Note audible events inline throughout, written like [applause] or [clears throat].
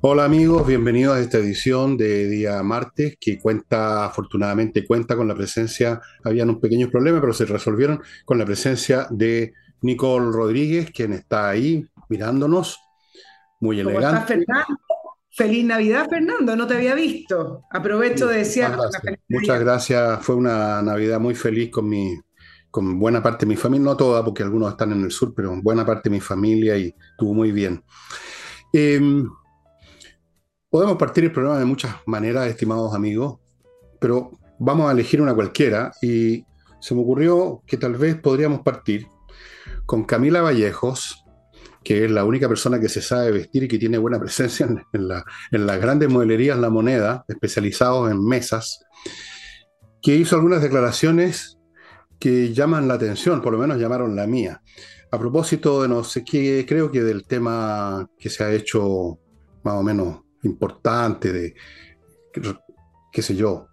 Hola amigos, bienvenidos a esta edición de día martes que cuenta, afortunadamente cuenta con la presencia, habían un pequeños problemas, pero se resolvieron con la presencia de Nicole Rodríguez, quien está ahí mirándonos, muy ¿Cómo elegante. estás, Fernando? Feliz Navidad, Fernando, no te había visto. Aprovecho de Muchas desearte una gracias. Muchas gracias. Fue una Navidad muy feliz con mi, con buena parte de mi familia, no toda, porque algunos están en el sur, pero buena parte de mi familia y estuvo muy bien. Eh, podemos partir el programa de muchas maneras, estimados amigos, pero vamos a elegir una cualquiera y se me ocurrió que tal vez podríamos partir con Camila Vallejos, que es la única persona que se sabe vestir y que tiene buena presencia en, en la- en las grandes modelerías La Moneda, especializados en mesas, que hizo algunas declaraciones que llaman la atención, por lo menos llamaron la mía. A propósito de no sé qué, creo que del tema que se ha hecho más o menos importante, de, qué sé yo,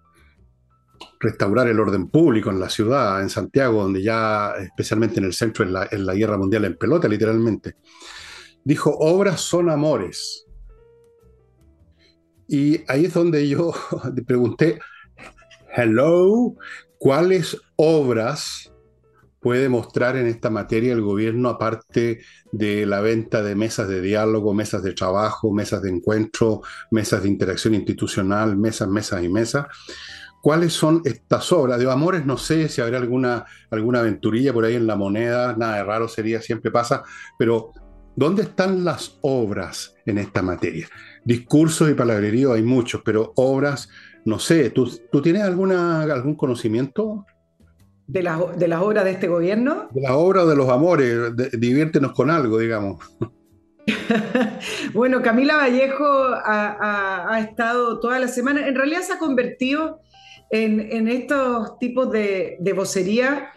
restaurar el orden público en la ciudad, en Santiago, donde ya, especialmente en el centro, en la, en la guerra mundial en pelota, literalmente. Dijo, obras son amores. Y ahí es donde yo [laughs] pregunté, hello, ¿cuáles obras puede mostrar en esta materia el gobierno aparte de la venta de mesas de diálogo, mesas de trabajo, mesas de encuentro, mesas de interacción institucional, mesas, mesas y mesas? ¿Cuáles son estas obras? De amores no sé si habrá alguna, alguna aventurilla por ahí en la moneda, nada de raro sería, siempre pasa, pero ¿dónde están las obras en esta materia? Discursos y palabrerío hay muchos, pero obras, no sé, ¿tú, tú tienes alguna, algún conocimiento De las, de las obras de este gobierno. de la obra o de los amores? De- diviértenos con algo, digamos. [laughs] Bueno, Camila Vallejo ha, ha- ha estado toda la semana, en realidad se ha convertido en, en estos tipos de, de vocería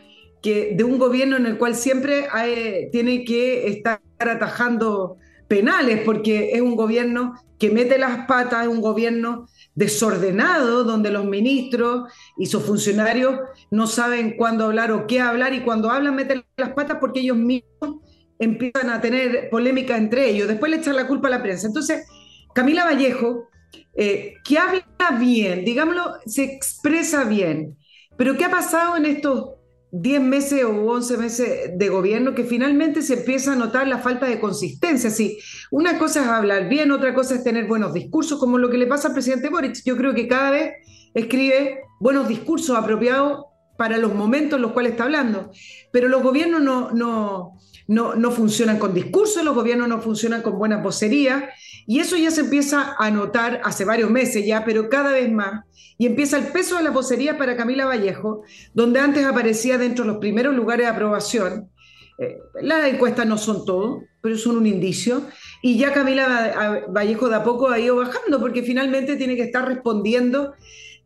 que, de un gobierno en el cual siempre hay- tiene que estar atajando penales, porque es un gobierno que mete las patas, es un gobierno desordenado, donde los ministros y sus funcionarios no saben cuándo hablar o qué hablar, y cuando hablan meten las patas porque ellos mismos empiezan a tener polémica entre ellos, después le echan la culpa a la prensa. Entonces, Camila Vallejo, eh, que habla bien, digámoslo, se expresa bien, pero ¿qué ha pasado en estos 10 meses o 11 meses de gobierno que finalmente se empieza a notar la falta de consistencia? Sí, una cosa es hablar bien, otra cosa es tener buenos discursos, como lo que le pasa al presidente Boric. Yo creo que cada vez escribe buenos discursos apropiados para los momentos en los cuales está hablando, pero los gobiernos no, no, no, no funcionan con discursos, los gobiernos no funcionan con buenas vocerías, y eso ya se empieza a notar hace varios meses ya, pero cada vez más. Y empieza el peso de las vocerías para Camila Vallejo, donde antes aparecía dentro de los primeros lugares de aprobación. Eh, las encuestas no son todo, pero son un indicio. Y ya Camila Vallejo de a poco ha ido bajando, porque finalmente tiene que estar respondiendo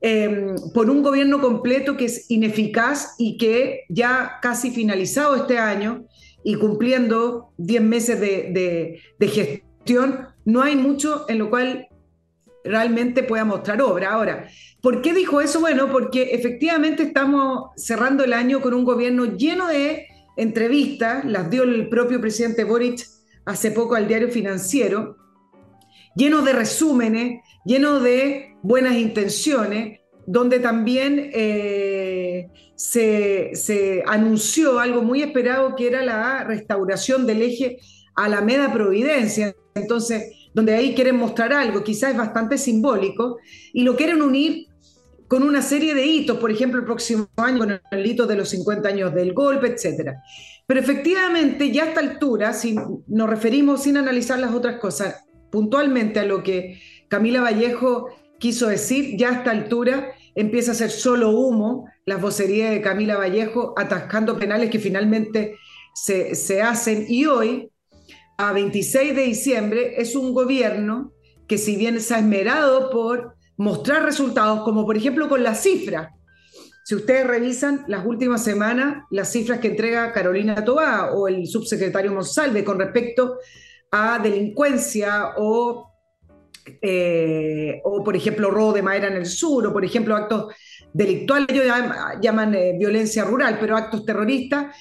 eh, por un gobierno completo que es ineficaz y que ya casi finalizado este año y cumpliendo 10 meses de gestión, no hay mucho en lo cual realmente pueda mostrar obra. Ahora, ¿por qué dijo eso? Bueno, porque efectivamente estamos cerrando el año con un gobierno lleno de entrevistas, las dio el propio presidente Boric hace poco al diario financiero, lleno de resúmenes, lleno de buenas intenciones, donde también eh, se, se, anunció algo muy esperado que era la restauración del eje Alameda Providencia. Entonces, donde ahí quieren mostrar algo, quizás es bastante simbólico, y lo quieren unir con una serie de hitos, por ejemplo, el próximo año con el hito de los 50 años del golpe, etc. Pero efectivamente, ya a esta altura, si nos referimos sin analizar las otras cosas, puntualmente a lo que Camila Vallejo quiso decir, ya a esta altura empieza a ser solo humo las vocerías de Camila Vallejo atascando penales que finalmente se, se hacen. Y hoy, a 26 de diciembre, es un gobierno que si bien se ha esmerado por mostrar resultados, como por ejemplo con las cifras, si ustedes revisan las últimas semanas, las cifras que entrega Carolina Tobá o el subsecretario Monsalve con respecto a delincuencia o eh, o por ejemplo robo de madera en el sur, o por ejemplo actos delictuales, ellos llaman, eh, violencia rural, pero actos terroristas,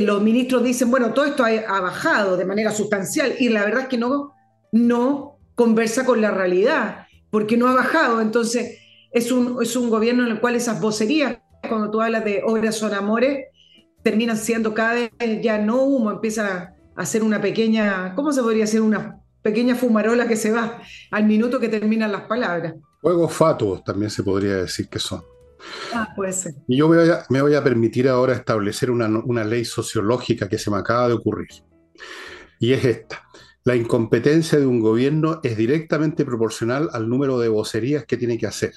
los ministros dicen, bueno, todo esto ha, bajado de manera sustancial, y la verdad es que no, no conversa con la realidad, porque no ha bajado. Entonces, es un, es un gobierno en el cual esas vocerías, cuando tú hablas de obras son amores, terminan siendo cada vez ya no humo, empieza a hacer una pequeña, ¿cómo se podría hacer? Una pequeña fumarola que se va al minuto que terminan las palabras. Juegos fatuos también se podría decir que son. Ah. Y yo me voy a, permitir ahora establecer una, una ley sociológica que se me acaba de ocurrir. Y es esta. La incompetencia de un gobierno es directamente proporcional al número de vocerías que tiene que hacer.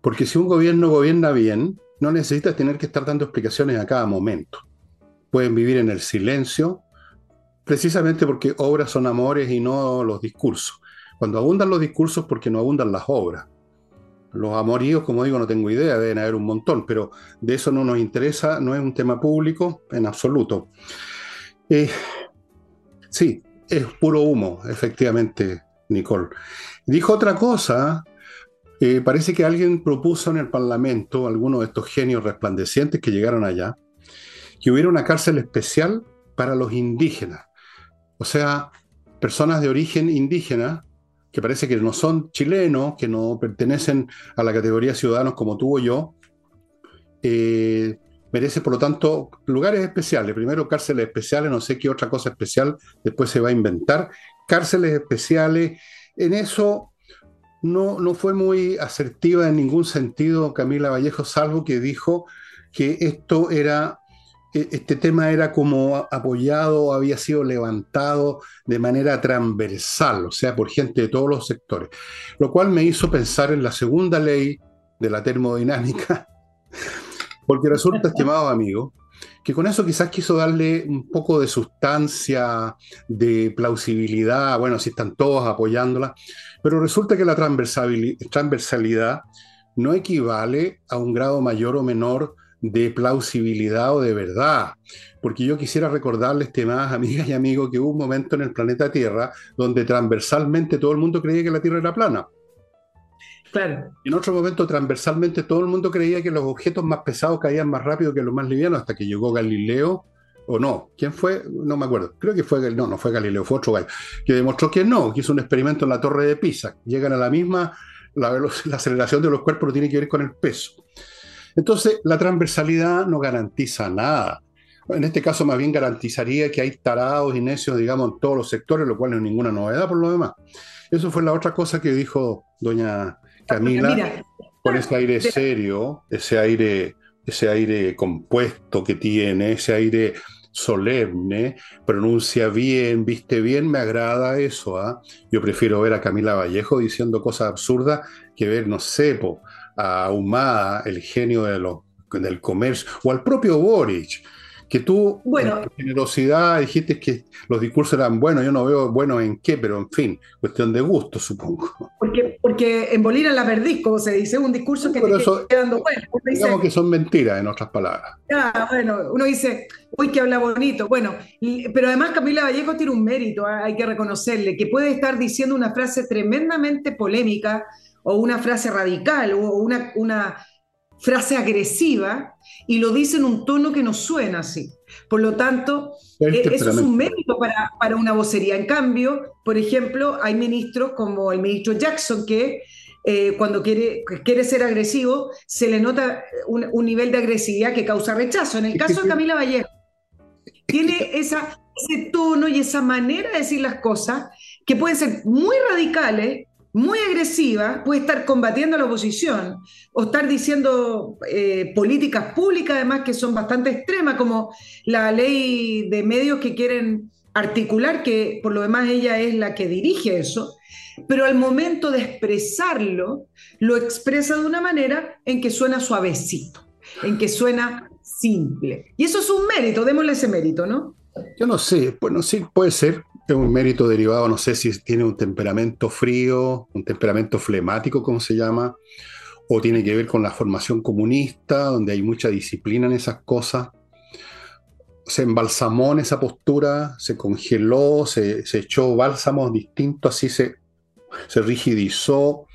Porque si un gobierno gobierna bien, no necesitas tener que estar dando explicaciones a cada momento. Pueden vivir en el silencio, precisamente porque obras son amores y no los discursos. Cuando abundan los discursos, porque no abundan las obras. Los amoríos, como digo, no tengo idea, deben haber un montón, pero de eso no nos interesa, no es un tema público en absoluto. Eh, sí, es puro humo, efectivamente, Nicole. Dijo otra cosa eh, parece que alguien propuso en el Parlamento, alguno de estos genios resplandecientes que llegaron allá, que hubiera una cárcel especial para los indígenas. O sea, personas de origen indígena, que parece que no son chilenos, que no pertenecen a la categoría ciudadanos como tú o yo, eh, merece por lo tanto lugares especiales. Primero cárceles especiales, no sé qué otra cosa especial después se va a inventar. Cárceles especiales, en eso no, no fue muy asertiva en ningún sentido Camila Vallejo, salvo que dijo que esto era, este tema era como apoyado, había sido levantado de manera transversal, o sea, por gente de todos los sectores, lo cual me hizo pensar en la segunda ley de la termodinámica, [laughs] porque resulta, estimado amigo, que con eso quizás quiso darle un poco de sustancia, de plausibilidad, bueno, si están todos apoyándola, pero resulta que la transversalidad no equivale a un grado mayor o menor de plausibilidad o de verdad. Porque yo quisiera recordarles, temas, [laughs] amigas y amigos, que hubo un momento en el planeta Tierra donde transversalmente todo el mundo creía que la Tierra era plana. Claro. En otro momento, transversalmente, todo el mundo creía que los objetos más pesados caían más rápido que los más livianos, hasta que llegó Galileo, o no, ¿quién fue? No me acuerdo. Creo que fue, no, no fue Galileo, fue otro gallo, que demostró que no, que hizo un experimento en la torre de Pisa. Llegan a la misma, la, [laughs] la aceleración de los cuerpos no tiene que ver con el peso. Entonces, la transversalidad no garantiza nada. En este caso, más bien garantizaría que hay tarados y necios, digamos, en todos los sectores, lo cual no es ninguna novedad por lo demás. Eso fue la otra cosa que dijo doña Camila, con ese aire serio, ese aire, ese aire compuesto que tiene, ese aire solemne, pronuncia bien, viste bien, me agrada eso. ¿ah? Yo prefiero ver a Camila Vallejo diciendo cosas absurdas que ver, no sé, a Humada, el genio de los, del comercio, o al propio Boric que tú, bueno, generosidad, dijiste que los discursos eran buenos, yo no veo bueno en qué, pero en fin, cuestión de gusto, supongo. Porque, porque en Bolívar la perdís, como se dice, un discurso que te eso, quedando bueno. digamos que son mentiras, en otras palabras. Ah, bueno, uno dice, uy, que habla bonito. Bueno, pero además Camila Vallejo tiene un mérito, hay que reconocerle, que puede estar diciendo una frase tremendamente polémica o una frase radical o una, una frase agresiva y lo dice en un tono que no suena así. Por lo tanto, eh, eso es un mérito para, una vocería. En cambio, por ejemplo, hay ministros como el ministro Jackson que eh, cuando quiere, quiere ser agresivo se le nota un, nivel de agresividad que causa rechazo. En el caso de Camila Vallejo, tiene esa, ese tono y esa manera de decir las cosas que pueden ser muy radicales, muy agresiva, puede estar combatiendo a la oposición o estar diciendo eh, políticas públicas además que son bastante extremas, como la ley de medios que quieren articular, que por lo demás ella es la que dirige eso, pero al momento de expresarlo, lo expresa de una manera en que suena suavecito, en que suena simple. Y eso es un mérito, démosle ese mérito, ¿no? Yo no sé, bueno, sí, puede ser, es un mérito derivado, no sé si tiene un temperamento frío, un temperamento flemático, como se llama, o tiene que ver con la formación comunista, donde hay mucha disciplina en esas cosas. Se embalsamó en esa postura, se congeló, se, echó bálsamos distintos, así se, se rigidizó,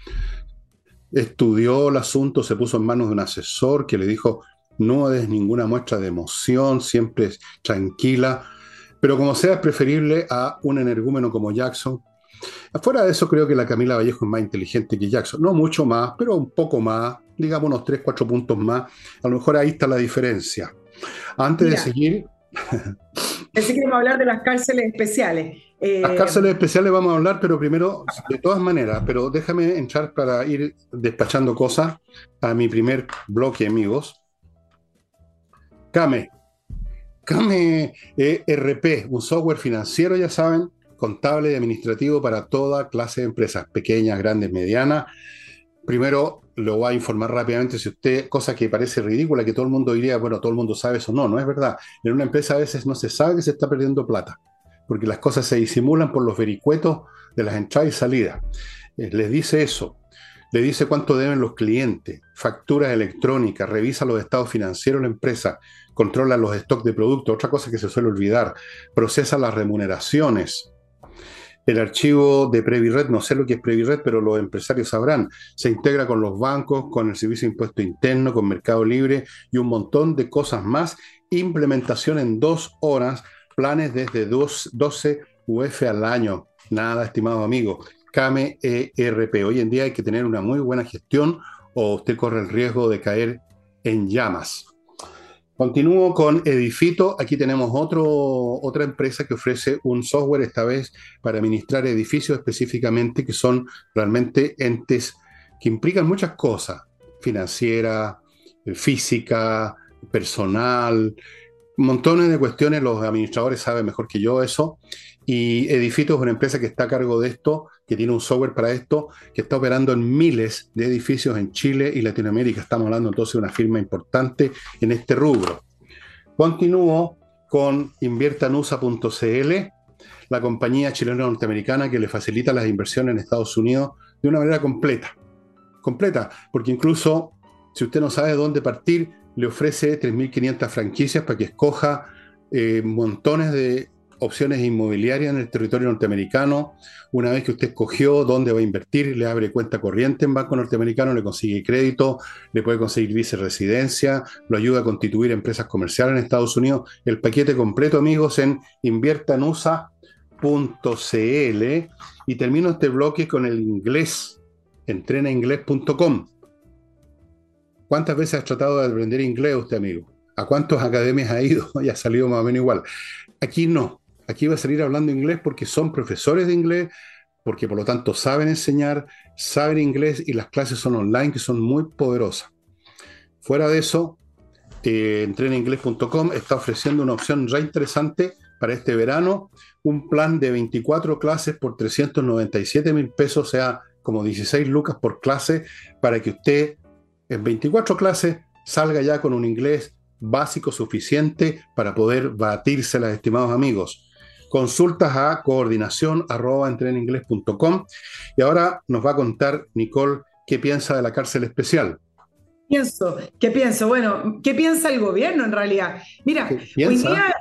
estudió el asunto, se puso en manos de un asesor que le dijo, no des ninguna muestra de emoción, siempre tranquila, pero como sea, es preferible a un energúmeno como Jackson, Afuera de eso, creo que la Camila Vallejo es más inteligente que Jackson. No mucho más, pero un poco más, digamos unos 3, 4 puntos más. A lo mejor ahí está la diferencia. Antes de seguir. [laughs] Pensé que íbamos a hablar de las cárceles especiales. Eh, las cárceles especiales vamos a hablar, pero primero, de todas maneras, pero déjame entrar para ir despachando cosas a mi primer bloque, amigos. Came. Came ERP, un software financiero, ya saben, contable y administrativo para toda clase de empresas, pequeñas, grandes, medianas. Primero, lo voy a informar rápidamente si usted, cosa que parece ridícula, que todo el mundo diría, bueno, todo el mundo sabe eso. No, no es verdad. En una empresa a veces no se sabe que se está perdiendo plata, porque las cosas se disimulan por los vericuetos de las entradas y salidas. Eh, les dice eso, le dice cuánto deben los clientes, facturas electrónicas, revisa los estados financieros de la empresa, controla los stocks de productos, otra cosa que se suele olvidar, procesa las remuneraciones, el archivo de Previred, no sé lo que es Previred, pero los empresarios sabrán, se integra con los bancos, con el Servicio de Impuesto Interno, con Mercado Libre y un montón de cosas más. Implementación en dos horas, planes desde 12 UF al año. Nada, estimado amigo. CAME ERP. Hoy en día hay que tener una muy buena gestión o usted corre el riesgo de caer en llamas. Continúo con Edifito. Aquí tenemos otra empresa que ofrece un software, esta vez para administrar edificios específicamente, que son realmente entes que implican muchas cosas, financiera, física, personal, montones de cuestiones, los administradores saben mejor que yo eso, y Edifito es una empresa que está a cargo de esto, que tiene un software para esto, que está operando en miles de edificios en Chile y Latinoamérica. Estamos hablando entonces de una firma importante en este rubro. Continúo con inviertanusa.cl, la compañía chilena norteamericana que le facilita las inversiones en Estados Unidos de una manera completa. Completa, porque incluso si usted no sabe dónde partir, le ofrece 3.500 franquicias para que escoja eh, montones de opciones inmobiliarias en el territorio norteamericano. Una vez que usted escogió dónde va a invertir, le abre cuenta corriente en banco norteamericano, le consigue crédito, le puede conseguir vice-residencia, lo ayuda a constituir empresas comerciales en Estados Unidos. El paquete completo, amigos, en inviertanusa.cl. Y termino este bloque con el inglés, entrenainglés.com. ¿Cuántas veces has tratado de aprender inglés usted, amigo? ¿A cuántas academias ha ido? [laughs] ya ha salido más o menos igual. Aquí no. Aquí va a salir hablando inglés porque son profesores de inglés, porque por lo tanto saben enseñar, saben inglés y las clases son online que son muy poderosas. Fuera de eso, eh, entrenainglés.com está ofreciendo una opción re interesante para este verano, un plan de 24 clases por 397 mil pesos, o sea, como 16 lucas por clase, para que usted en 24 clases salga ya con un inglés básico suficiente para poder batirse, las estimados amigos consultas a coordinación arroba y ahora nos va a contar Nicole qué piensa de la cárcel especial. Pienso, ¿qué pienso? Bueno, ¿qué piensa el gobierno en realidad? Mira, hoy día,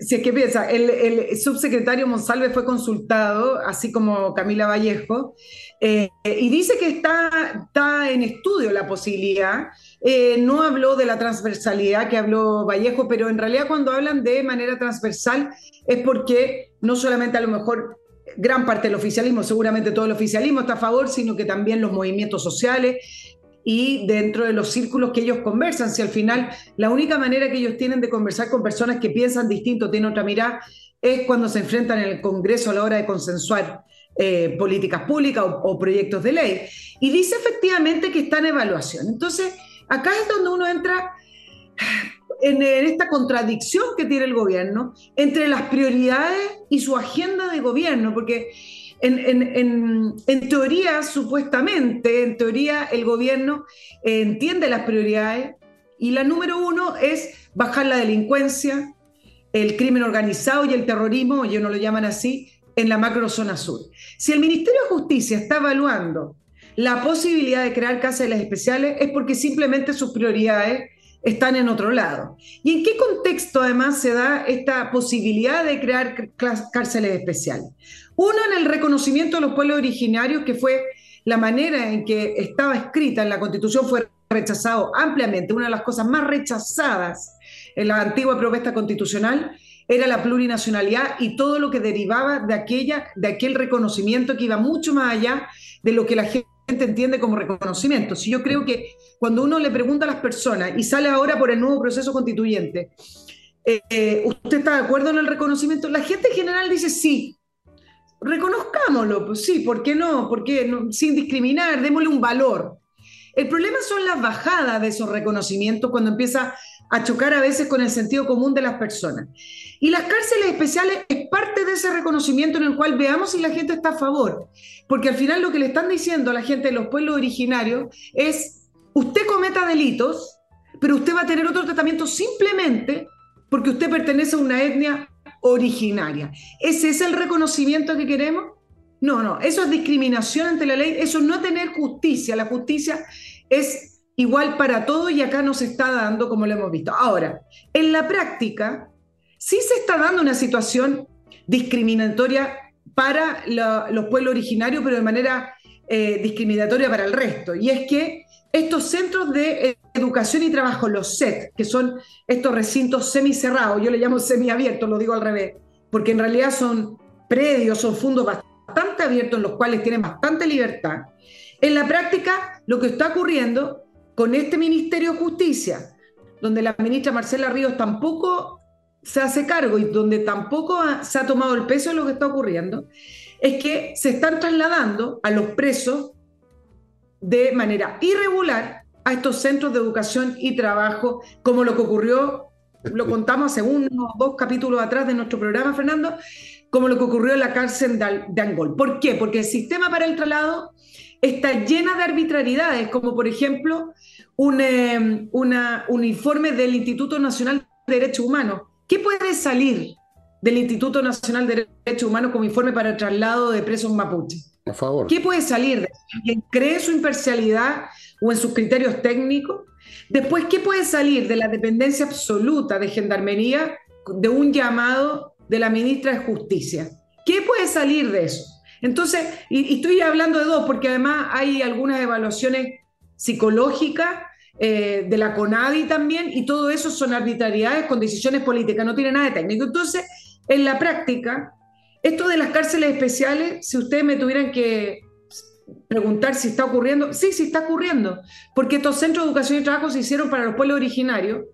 si es que piensa, el, subsecretario Monsalve fue consultado, así como Camila Vallejo, eh, y dice que está, está en estudio la posibilidad eh, no habló de la transversalidad que habló Vallejo, pero en realidad cuando hablan de manera transversal es porque no solamente a lo mejor gran parte del oficialismo, seguramente todo el oficialismo está a favor, sino que también los movimientos sociales y dentro de los círculos que ellos conversan. Si al final la única manera que ellos tienen de conversar con personas que piensan distinto, tienen otra mirada, es cuando se enfrentan en el Congreso a la hora de consensuar eh, políticas públicas o, proyectos de ley. Y dice efectivamente que está en evaluación. Entonces, Acá es donde uno entra en, esta contradicción que tiene el gobierno entre las prioridades y su agenda de gobierno, porque en, teoría, supuestamente, en teoría el gobierno entiende las prioridades y la número uno es bajar la delincuencia, el crimen organizado y el terrorismo, ellos no lo llaman así, en la macrozona sur. Si el Ministerio de Justicia está evaluando la posibilidad de crear cárceles especiales es porque simplemente sus prioridades están en otro lado. ¿Y en qué contexto además se da esta posibilidad de crear cárceles especiales? Uno, en el reconocimiento de los pueblos originarios, que fue la manera en que estaba escrita en la Constitución, fue rechazado ampliamente, una de las cosas más rechazadas en la antigua propuesta constitucional, era la plurinacionalidad y todo lo que derivaba de, aquella, de aquel reconocimiento que iba mucho más allá de lo que la gente entiende como reconocimiento. Si yo creo que cuando uno le pregunta a las personas y sale ahora por el nuevo proceso constituyente, eh, eh, ¿usted está de acuerdo en el reconocimiento? La gente en general dice sí. Reconozcámoslo, pues sí, ¿por qué no? ¿Por qué no? Sin discriminar, démosle un valor. El problema son las bajadas de esos reconocimientos cuando empieza a chocar a veces con el sentido común de las personas. Y las cárceles especiales es parte de ese reconocimiento en el cual veamos si la gente está a favor. Porque al final lo que le están diciendo a la gente de los pueblos originarios es, usted cometa delitos, pero usted va a tener otro tratamiento simplemente porque usted pertenece a una etnia originaria. ¿Ese es el reconocimiento que queremos? No, no, eso es discriminación ante la ley, eso es no tener justicia. La justicia es igual para todos y acá no se está dando como lo hemos visto. Ahora, en la práctica, sí se está dando una situación discriminatoria para los pueblos originarios, pero de manera eh, discriminatoria para el resto. Y es que estos centros de educación y trabajo, los SET, que son estos recintos semicerrados, yo le llamo semiabiertos, lo digo al revés, porque en realidad son predios, son fundos bastante abiertos en los cuales tienen bastante libertad. En la práctica, lo que está ocurriendo con este Ministerio de Justicia, donde la ministra Marcela Ríos tampoco se hace cargo y donde tampoco se ha tomado el peso de lo que está ocurriendo, es que se están trasladando a los presos de manera irregular a estos centros de educación y trabajo, como lo que ocurrió, lo [laughs] contamos hace unos dos capítulos atrás de nuestro programa, Fernando, como lo que ocurrió en la cárcel de Angol. ¿Por qué? Porque el sistema para el traslado está llena de arbitrariedades, como por ejemplo un, eh, un informe del Instituto Nacional de Derechos Humanos. ¿Qué puede salir del Instituto Nacional de Derechos Humanos como informe para el traslado de presos mapuche? Por favor. ¿Qué puede salir de quien cree su imparcialidad o en sus criterios técnicos? Después, ¿qué puede salir de la dependencia absoluta de Gendarmería de un llamado de la ministra de Justicia? ¿Qué puede salir de eso? Entonces, y, estoy hablando de dos, porque además hay algunas evaluaciones psicológicas eh, de la CONADI también, y todo eso son arbitrariedades con decisiones políticas, no tiene nada de técnico. Entonces, en la práctica, esto de las cárceles especiales, si ustedes me tuvieran que preguntar si está ocurriendo, sí, sí está ocurriendo, porque estos centros de educación y trabajo se hicieron para los pueblos originarios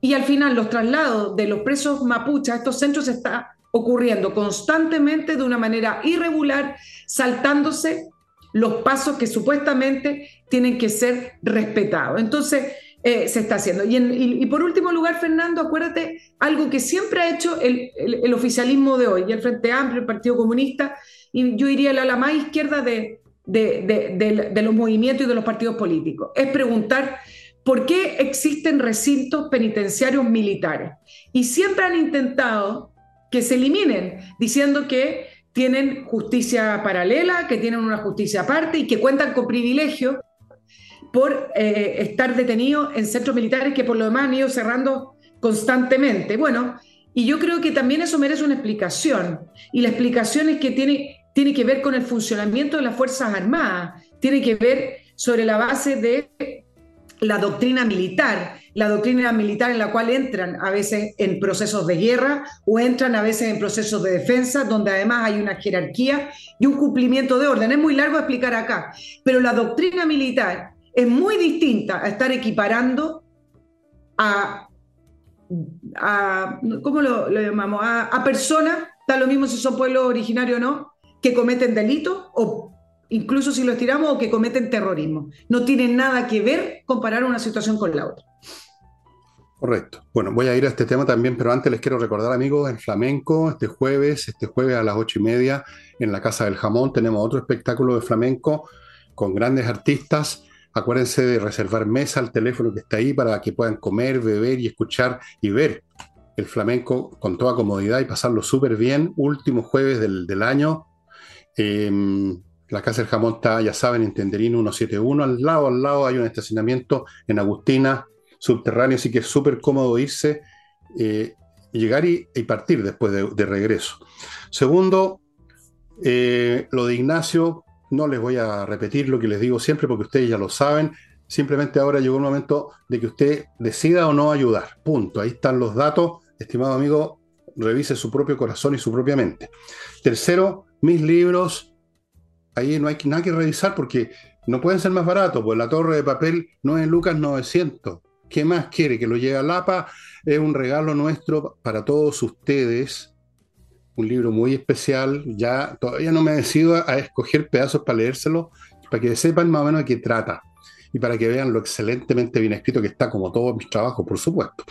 y al final los traslados de los presos mapuches a estos centros está ocurriendo constantemente de una manera irregular, saltándose los pasos que supuestamente tienen que ser respetados. Entonces, eh, se está haciendo. Y, por último lugar, Fernando, acuérdate algo que siempre ha hecho el, oficialismo de hoy, y el Frente Amplio, el Partido Comunista, y yo iría a la más izquierda de, de, los movimientos y de los partidos políticos, es preguntar por qué existen recintos penitenciarios militares. Y siempre han intentado que se eliminen, diciendo que tienen justicia paralela, que tienen una justicia aparte y que cuentan con privilegios por eh, estar detenidos en centros militares que por lo demás han ido cerrando constantemente. Bueno, y yo creo que también eso merece una explicación. Y la explicación es que tiene, tiene que ver con el funcionamiento de las Fuerzas Armadas, tiene que ver sobre la base de la doctrina militar, la doctrina militar en la cual entran a veces en procesos de guerra o entran a veces en procesos de defensa, donde además hay una jerarquía y un cumplimiento de orden. Es muy largo explicar acá, pero la doctrina militar es muy distinta a estar equiparando a, ¿cómo lo, llamamos? A, a personas, da lo mismo si son pueblos originarios o no, que cometen delitos o incluso si lo estiramos, o que cometen terrorismo. No tiene nada que ver comparar una situación con la otra. Correcto. Bueno, voy a ir a este tema también, pero antes les quiero recordar, amigos, el flamenco, este jueves, este jueves a las ocho y media, en la Casa del Jamón, tenemos otro espectáculo de flamenco con grandes artistas. Acuérdense de reservar mesa al teléfono que está ahí para que puedan comer, beber y escuchar y ver el flamenco con toda comodidad y pasarlo súper bien. Último jueves del, año. Eh, la Casa del Jamón está, ya saben, en Tenderino 171. Al lado, al lado hay un estacionamiento en Agustina, subterráneo, así que es súper cómodo irse, eh, llegar y, partir después de, regreso. Segundo, eh, lo de Ignacio, no les voy a repetir lo que les digo siempre porque ustedes ya lo saben. Simplemente ahora llegó el momento de que usted decida o no ayudar. Punto. Ahí están los datos. Estimado amigo, revise su propio corazón y su propia mente. Tercero, mis libros, ahí no hay nada que revisar porque no pueden ser más baratos, pues la torre de papel no es lucas 900. ¿Qué más quiere? Que lo lleve a Lapa. Es un regalo nuestro para todos ustedes. Un libro muy especial. Ya todavía no me he decidido a escoger pedazos para leérselo, para que sepan más o menos de qué trata y para que vean lo excelentemente bien escrito que está, como todos mis trabajos, por supuesto.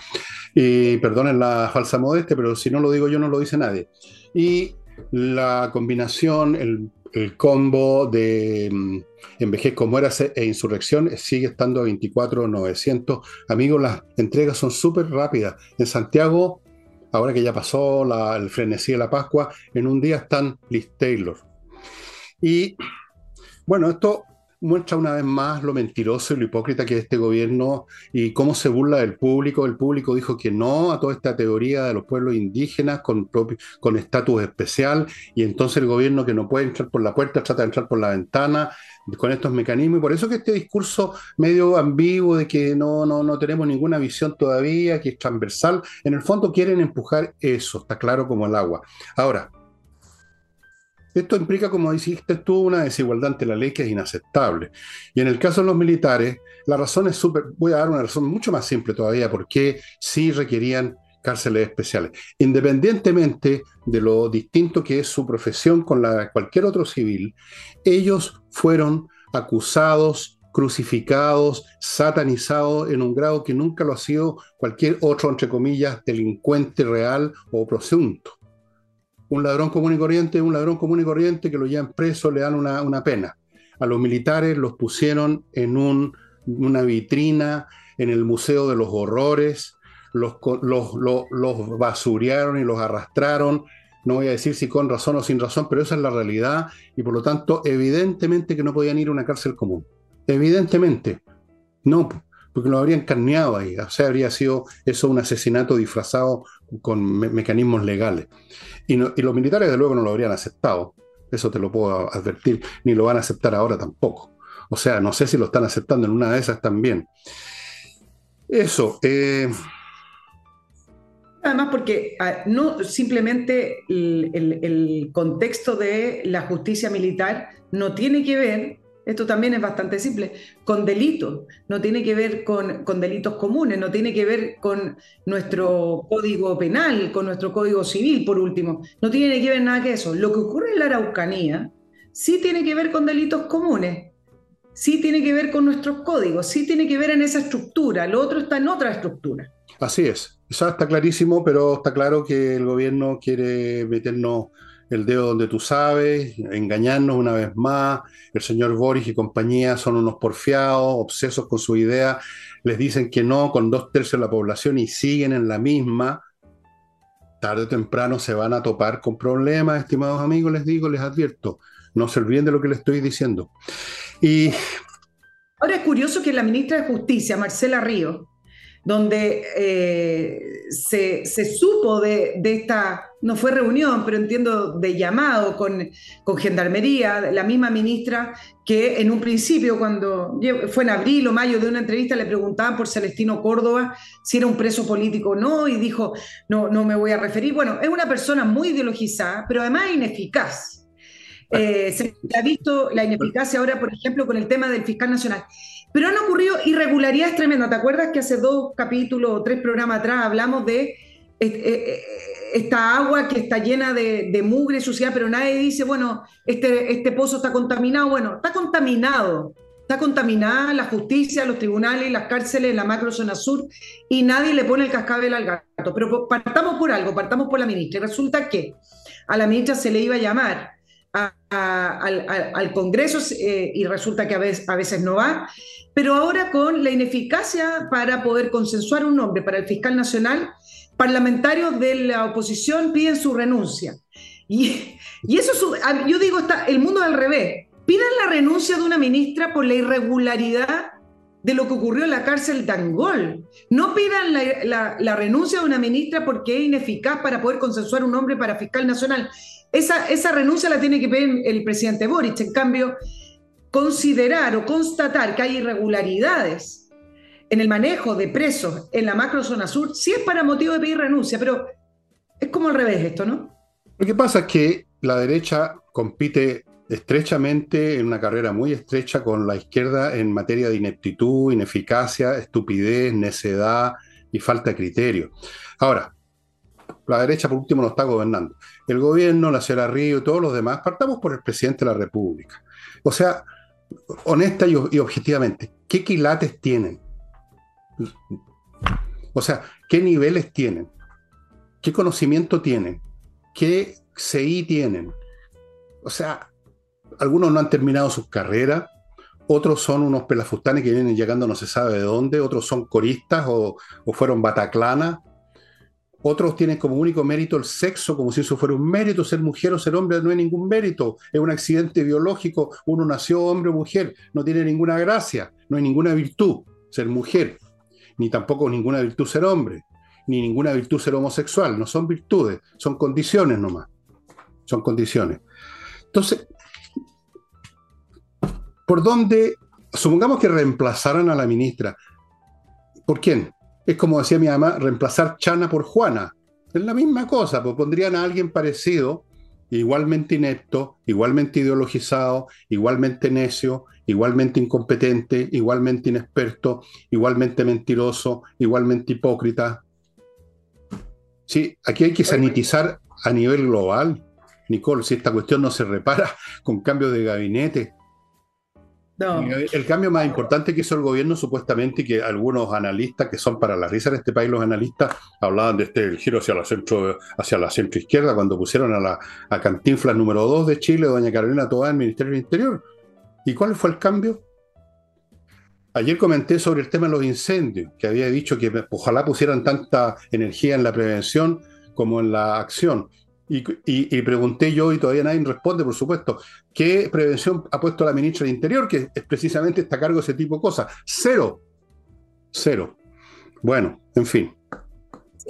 Y perdonen la falsa modestia, pero si no lo digo yo, no lo dice nadie. Y la combinación, el, combo de mm, Envejezco, Muérase e Insurrección sigue estando a 24,900. Amigos, las entregas son súper rápidas. En Santiago, ahora que ya pasó el frenesí de la Pascua, en un día están Liz Taylor. Y bueno, esto muestra una vez más lo mentiroso y lo hipócrita que es este gobierno y cómo se burla del público. El público dijo que no a toda esta teoría de los pueblos indígenas con con estatus especial y entonces el gobierno que no puede entrar por la puerta trata de entrar por la ventana con estos mecanismos y por eso que este discurso medio ambiguo de que no, no, no tenemos ninguna visión todavía, que es transversal, en el fondo quieren empujar eso, está claro como el agua. Ahora, esto implica, como dijiste tú, una desigualdad ante la ley que es inaceptable. Y en el caso de los militares, la razón es súper, voy a dar una razón mucho más simple todavía, porque sí requerían cárceles especiales. Independientemente de lo distinto que es su profesión con la de cualquier otro civil, ellos fueron acusados, crucificados, satanizados en un grado que nunca lo ha sido cualquier otro, entre comillas, delincuente real o presunto un ladrón común y corriente un ladrón común y corriente que lo llevan preso, le dan una, pena. A los militares los pusieron en una vitrina en el Museo de los Horrores, los, los, los, basurearon y los arrastraron. No voy a decir si con razón o sin razón, pero esa es la realidad y por lo tanto, evidentemente que no podían ir a una cárcel común. Evidentemente. No, porque lo habrían carneado ahí. O sea, habría sido eso un asesinato disfrazado con mecanismos legales. Y, los militares, de luego, no lo habrían aceptado. Eso te lo puedo advertir. Ni lo van a aceptar ahora tampoco. O sea, no sé si lo están aceptando en una de esas también. Eso. Eh, Además, porque ah, no simplemente el, contexto de la justicia militar no tiene que ver esto también es bastante simple, con delitos, no tiene que ver con, delitos comunes, no tiene que ver con nuestro código penal, con nuestro código civil, por último, no tiene que ver nada que eso. Lo que ocurre en la Araucanía sí tiene que ver con delitos comunes, sí tiene que ver con nuestros códigos, sí tiene que ver en esa estructura, lo otro está en otra estructura. Así es, eso está clarísimo, pero está claro que el gobierno quiere meternos el dedo donde tú sabes, engañarnos una vez más. El señor Boris y compañía son unos porfiados, obsesos con su idea. Les dicen que no con dos tercios de la población y siguen en la misma. Tarde o temprano se van a topar con problemas, estimados amigos, les digo, les advierto. No se olviden de lo que les estoy diciendo. Y. Ahora es curioso que la ministra de Justicia, Marcela Río, donde eh, se, supo de, esta, no fue reunión, pero entiendo de llamado con, con Gendarmería, la misma ministra que en un principio, cuando fue en abril o mayo de una entrevista, le preguntaban por Celestino Córdoba si era un preso político o no, y dijo, no, no me voy a referir. Bueno, es una persona muy ideologizada, pero además ineficaz. Eh, se ha visto la ineficacia ahora, por ejemplo, con el tema del fiscal nacional. Pero han ocurrido irregularidades tremendas. ¿Te acuerdas que hace dos capítulos o tres programas atrás hablamos de eh, eh, esta agua que está llena de, mugre y suciedad, pero nadie dice, bueno, este, este pozo está contaminado? Bueno, está contaminado. Está contaminada la justicia, los tribunales, las cárceles, la macro zona sur, y nadie le pone el cascabel al gato. Pero partamos por algo, partamos por la ministra. Resulta que a la ministra se le iba a llamar al, Congreso eh, y resulta que a veces no va, pero ahora con la ineficacia para poder consensuar un nombre para el fiscal nacional, parlamentarios de la oposición piden su renuncia. Y, y eso, yo digo, está el mundo al revés. Pidan la renuncia de una ministra por la irregularidad de lo que ocurrió en la cárcel de Angol. No pidan la, la, renuncia de una ministra porque es ineficaz para poder consensuar un nombre para fiscal nacional. Esa, esa renuncia la tiene que pedir el presidente Boric. En cambio, considerar o constatar que hay irregularidades en el manejo de presos en la macro zona sur, sí es para motivo de pedir renuncia, pero Es como al revés esto, ¿no? Lo que pasa es que la derecha compite estrechamente en una carrera muy estrecha con la izquierda en materia de ineptitud, ineficacia, estupidez, necedad y falta de criterio. Ahora, la derecha por último no está gobernando. El gobierno, la señora Río y todos los demás, partamos por el presidente de la República. O sea, honesta y, objetivamente, ¿qué quilates tienen? O sea, ¿qué niveles tienen? ¿Qué conocimiento tienen? ¿Qué CI tienen? O sea, algunos no han terminado sus carreras, otros son unos pelafustanes que vienen llegando no se sabe de dónde, otros son coristas o, o fueron bataclanas, otros tienen como único mérito el sexo, como si eso fuera un mérito, ser mujer o ser hombre no es ningún mérito, es un accidente biológico, uno nació hombre o mujer, no tiene ninguna gracia, no hay ninguna virtud ser mujer, ni tampoco ninguna virtud ser hombre, ni ninguna virtud ser homosexual, no son virtudes, son condiciones nomás, son condiciones. Entonces, ¿por dónde, supongamos que reemplazaran a la ministra, ¿por quién? Es como decía mi mamá, reemplazar Chana por Juana. Es la misma cosa, pues pondrían a alguien parecido, igualmente inepto, igualmente ideologizado, igualmente necio, igualmente incompetente, igualmente inexperto, igualmente mentiroso, igualmente hipócrita. Sí, aquí hay que sanitizar a nivel global. Nicole, si esta cuestión no se repara con cambio de gabinete, el cambio más importante que hizo el gobierno, supuestamente, que algunos analistas, que son para la risa en este país, los analistas, hablaban de este el giro hacia la centro, hacia la centro izquierda, cuando pusieron a la a Cantinflas número 2 de Chile, doña Carolina Toda, el Ministerio del Interior. ¿Y cuál fue el cambio? Ayer comenté sobre el tema de los incendios, que había dicho que ojalá pusieran tanta energía en la prevención como en la acción. Y, pregunté yo, y todavía nadie responde, por supuesto, ¿qué prevención ha puesto la ministra del Interior, que es precisamente está a cargo de ese tipo de cosas? Cero. Cero. Bueno, en fin.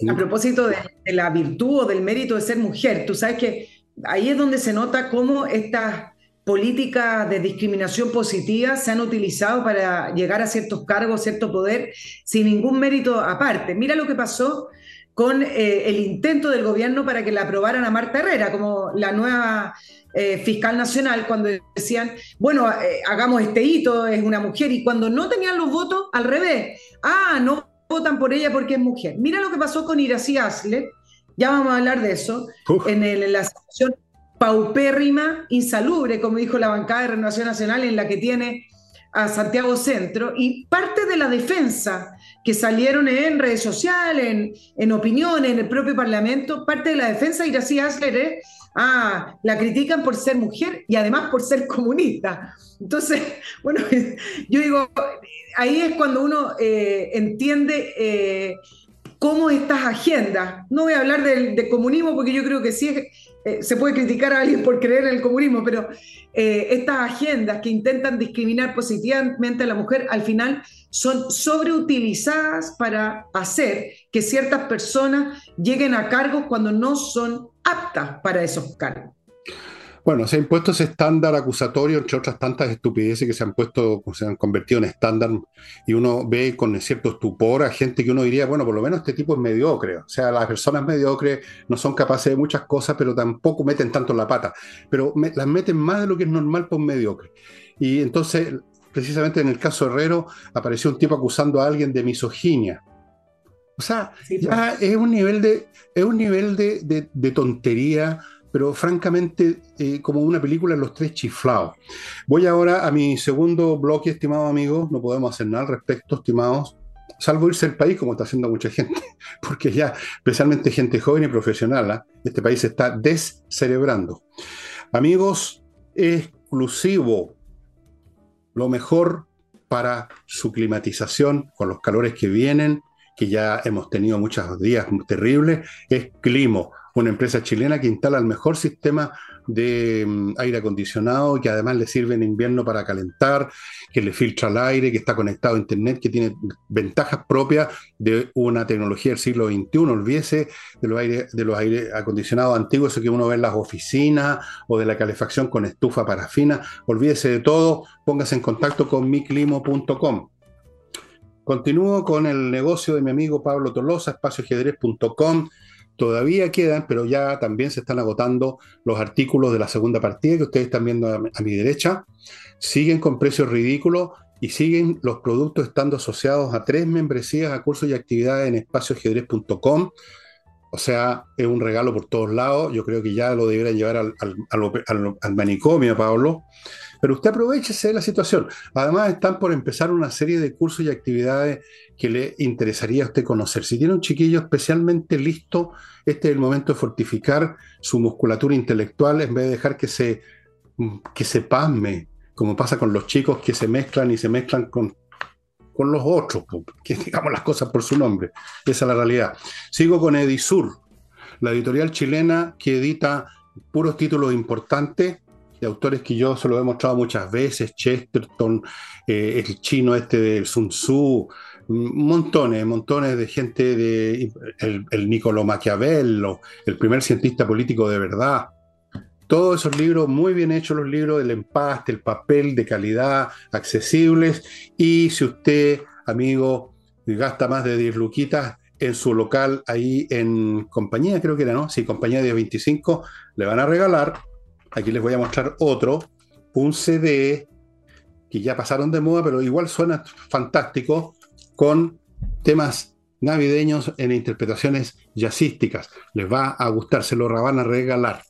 A propósito de, la virtud o del mérito de ser mujer, tú sabes que ahí es donde se nota cómo estas políticas de discriminación positiva se han utilizado para llegar a ciertos cargos, cierto poder, sin ningún mérito aparte. Mira lo que pasó con eh, el intento del gobierno para que la aprobaran a Marta Herrera como la nueva eh, fiscal nacional, cuando decían, bueno, eh, hagamos este hito, es una mujer, y cuando no tenían los votos, al revés, ah, no votan por ella porque es mujer. Mira lo que pasó con Iracy Asle, ya vamos a hablar de eso, en, la situación paupérrima, insalubre, como dijo la bancada de Renovación Nacional, en la que tiene a Santiago Centro, y parte de la defensa que salieron en redes sociales, en, en opiniones, en el propio Parlamento, parte de la defensa de Iracy Asler es, ah, la critican por ser mujer y además por ser comunista. Entonces, [laughs] bueno, [laughs] yo digo, ahí es cuando uno eh, entiende eh, cómo estas agendas, no voy a hablar de, comunismo porque yo creo que sí eh, se puede criticar a alguien por creer en el comunismo, pero estas agendas que intentan discriminar positivamente a la mujer, al final son sobreutilizadas para hacer que ciertas personas lleguen a cargos cuando no son aptas para esos cargos. Bueno, se ha impuesto ese estándar acusatorio, entre otras tantas estupideces que se han puesto, se han convertido en estándar, y uno ve con cierto estupor a gente que uno diría, bueno, por lo menos este tipo es mediocre. O sea, las personas mediocres no son capaces de muchas cosas, pero tampoco meten tanto la pata. Pero las meten más de lo que es normal por mediocre. Y entonces precisamente en el caso Herrero, apareció un tipo acusando a alguien de misoginia. O sea, pues. es un nivel de, es un nivel de, tontería, pero francamente eh, como una película los tres chiflados. Voy ahora a mi segundo bloque, estimados amigos, no podemos hacer nada al respecto, estimados, salvo irse del país, como está haciendo mucha gente, [laughs] porque ya, especialmente gente joven y profesional, ¿ah? este país se está descerebrando. Amigos, exclusivo lo mejor para su climatización con los calores que vienen, que ya hemos tenido muchos días terribles, es Climo, una empresa chilena que instala el mejor sistema de mm, aire acondicionado, que además le sirve en invierno para calentar, que le filtra el aire, que está conectado a Internet, que tiene ventajas propias de una tecnología del siglo XXI. Olvídese de los aire, de los aire acondicionados antiguos que uno ve en las oficinas o de la calefacción con estufa parafina. Olvídese de todo, póngase en contacto con miclimo.com. Continúo con el negocio de mi amigo Pablo Tolosa, espacioajedrez.com todavía quedan, pero ya también se están agotando los artículos de la segunda partida que ustedes están viendo a, mi derecha. Siguen con precios ridículos y siguen los productos estando asociados a tres membresías a cursos y actividades en espacioajedrez.com. O sea, es un regalo por todos lados. Yo creo que ya lo deberían llevar al, al manicomio, Pablo. Pero usted aprovechese de la situación. Además, están por empezar una serie de cursos y actividades que le interesaría a usted conocer. Si tiene un chiquillo especialmente listo, este es el momento de fortificar su musculatura intelectual en vez de dejar que se, que se pasme, como pasa con los chicos que se mezclan y se mezclan con, con los otros, que [laughs] digamos las cosas por su nombre. Esa es la realidad. Sigo con Edisur, la editorial chilena que edita puros títulos importantes de autores que yo se lo he mostrado muchas veces, Chesterton, eh, el chino este del Sun Tzu, montones, montones de gente, de el, el Niccolo el primer cientista político de verdad. Todos esos libros, muy bien hechos los libros, el empaste, el papel de calidad, accesibles. Y si usted, amigo, gasta más de 10 luquitas en su local ahí en compañía, creo que era, ¿no? Sí, compañía de 25, le van a regalar Aquí les voy a mostrar otro, un CD que ya pasaron de moda, pero igual suena fantástico, con temas navideños en interpretaciones jazzísticas. Les va a gustar, se lo van a regalar.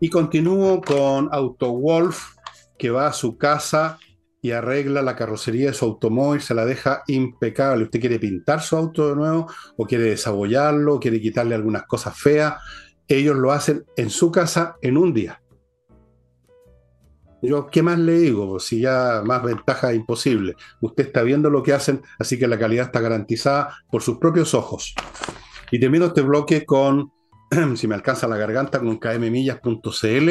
Y continúo con Auto Wolf, que va a su casa y arregla la carrocería de su automóvil, se la deja impecable. Usted quiere pintar su auto de nuevo, o quiere desabollarlo, quiere quitarle algunas cosas feas, ellos lo hacen en su casa en un día. Yo, ¿qué más le digo? Si ya más ventaja imposible. Usted está viendo lo que hacen, así que la calidad está garantizada por sus propios ojos. Y termino este bloque con, [clears throat] si me alcanza la garganta, con kmmillas.cl,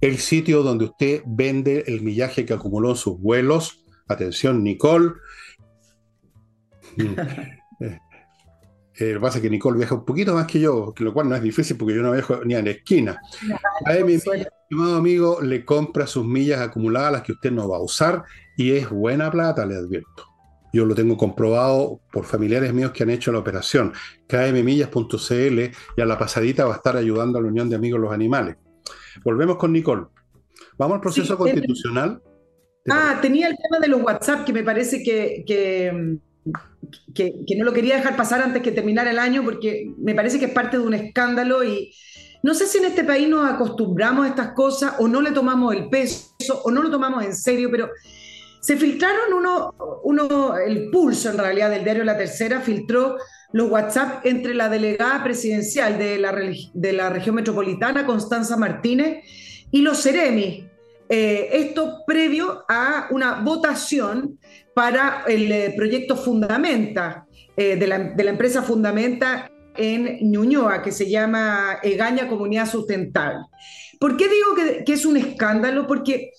el sitio donde usted vende el millaje que acumuló en sus vuelos. Atención, Nicole. [laughs] Eh, lo que pasa es que Nicole viaja un poquito más que yo, lo cual no es difícil porque yo no viajo ni a la esquina. A mi estimado amigo, le compra sus millas acumuladas, las que usted no va a usar, y es buena plata, le advierto. Yo lo tengo comprobado por familiares míos que han hecho la operación. kmmillas.cl y a la pasadita va a estar ayudando a la Unión de Amigos los Animales. Volvemos con Nicole. Vamos al proceso constitucional. Ah, tenía el tema de los WhatsApp que me parece que que, no lo quería dejar pasar antes que terminara el año porque me parece que es parte de un escándalo y no sé si en este país nos acostumbramos a estas cosas o no le tomamos el peso o no lo tomamos en serio, pero se filtraron uno, uno el pulso en realidad del diario La Tercera, filtró los WhatsApp entre la delegada presidencial de la, de la región metropolitana, Constanza Martínez, y los Ceremi. Eh, esto previo a una votación para el eh, proyecto Fundamenta, eh, de, la, empresa Fundamenta en Ñuñoa, que se llama Egaña Comunidad Sustentable. ¿Por qué digo que, es un escándalo? Porque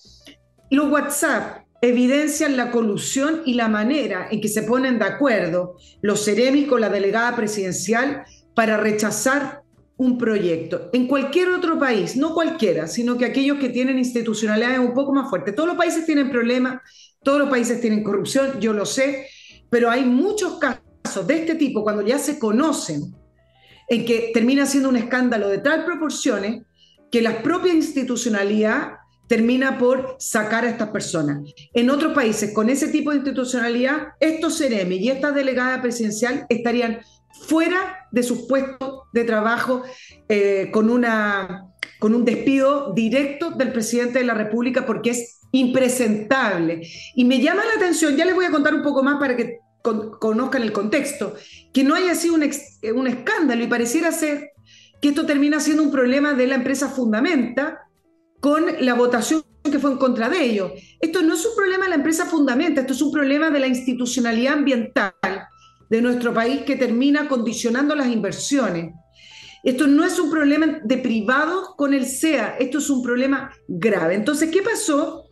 los WhatsApp evidencian la colusión y la manera en que se ponen de acuerdo los seremis con la delegada presidencial para rechazar un proyecto. En cualquier otro país, no cualquiera, sino que aquellos que tienen institucionalidades un poco más fuertes. Todos los países tienen problemas todos los países tienen corrupción, yo lo sé, pero hay muchos casos de este tipo cuando ya se conocen en que termina siendo un escándalo de tal proporciones que la propia institucionalidad termina por sacar a estas personas. En otros países, con ese tipo de institucionalidad, estos CEREMI y esta delegada presidencial estarían fuera de sus puestos de trabajo eh, con, una, con un despido directo del presidente de la República porque es impresentable. Y me llama la atención, ya les voy a contar un poco más para que conozcan el contexto, que no haya sido un, un escándalo y pareciera ser que esto termina siendo un problema de la empresa Fundamenta con la votación que fue en contra de ellos. Esto no es un problema de la empresa Fundamenta, esto es un problema de la institucionalidad ambiental de nuestro país que termina condicionando las inversiones. Esto no es un problema de privados con el SEA, esto es un problema grave. Entonces, ¿qué pasó?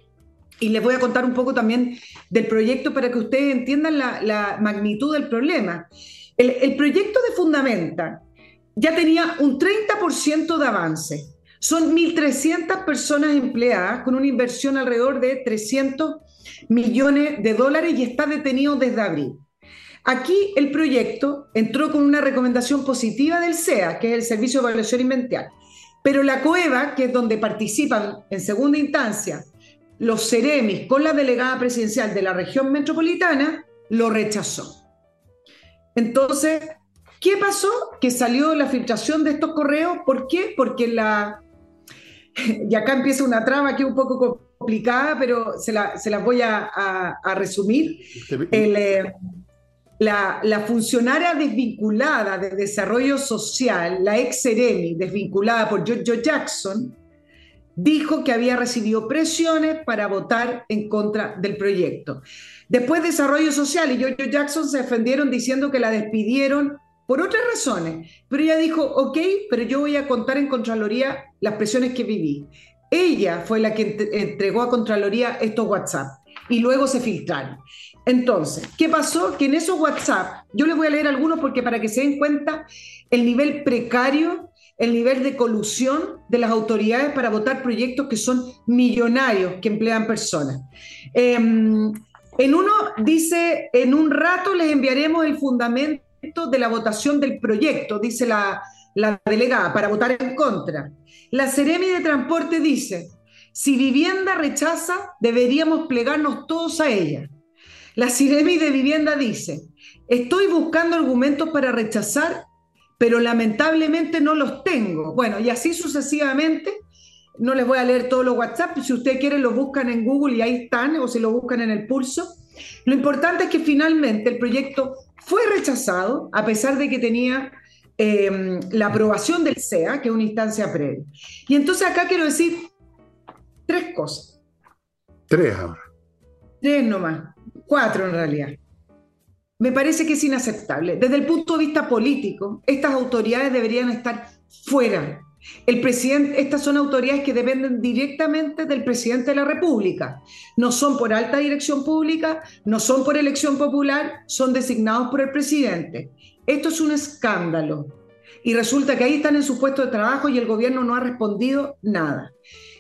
Y les voy a contar un poco también del proyecto para que ustedes entiendan la, magnitud del problema. El, proyecto de Fundamenta ya tenía un 30% de avance. Son 1.300 personas empleadas con una inversión alrededor de 300 millones de dólares y está detenido desde abril. Aquí el proyecto entró con una recomendación positiva del SEA, que es el Servicio de Evaluación Inventarial. Pero la COEVA, que es donde participan en segunda instancia los CEREMIS con la delegada presidencial de la región metropolitana, lo rechazó. Entonces, ¿qué pasó? Que salió la filtración de estos correos. ¿Por qué? Porque la... Y acá empieza una trama que es un poco complicada, pero se la, se voy a, resumir. Eh, la, funcionaria desvinculada de desarrollo social, la ex Seremi, desvinculada por Joe Jackson, dijo que había recibido presiones para votar en contra del proyecto. Después Desarrollo Social y Jojo Jackson se defendieron diciendo que la despidieron por otras razones, pero ella dijo, ok, pero yo voy a contar en Contraloría las presiones que viví. Ella fue la que entregó a Contraloría estos WhatsApp y luego se filtraron. Entonces, ¿qué pasó? Que en esos WhatsApp, yo les voy a leer algunos porque para que se den cuenta el nivel precario, el nivel de colusión de las autoridades para votar proyectos que son millonarios, que emplean personas. Em, en uno dice, en un rato les enviaremos el fundamento de la votación del proyecto, dice la, la delegada, para votar en contra. La Ceremi de Transporte dice, si vivienda rechaza, deberíamos plegarnos todos a ella. La Ceremi de Vivienda dice, estoy buscando argumentos para rechazar, pero lamentablemente no los tengo. Bueno, y así sucesivamente. No les voy a leer todos los WhatsApp, si ustedes quieren los buscan en Google y ahí están, o si lo buscan en el pulso. Lo importante es que finalmente el proyecto fue rechazado, a pesar de que tenía Em, la aprobación del SEA, que es una instancia previa. Y entonces acá quiero decir tres cosas. Tres ahora. Tres nomás, cuatro en realidad. Me parece que es inaceptable. Desde el punto de vista político, estas autoridades deberían estar fuera. El presidente, estas son autoridades que dependen directamente del presidente de la República. No son por alta dirección pública, no son por elección popular, son designados por el presidente. Esto es un escándalo. Y resulta que ahí están en su puesto de trabajo y el gobierno no ha respondido nada.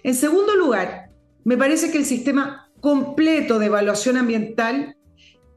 En segundo lugar, me parece que el sistema completo de evaluación ambiental,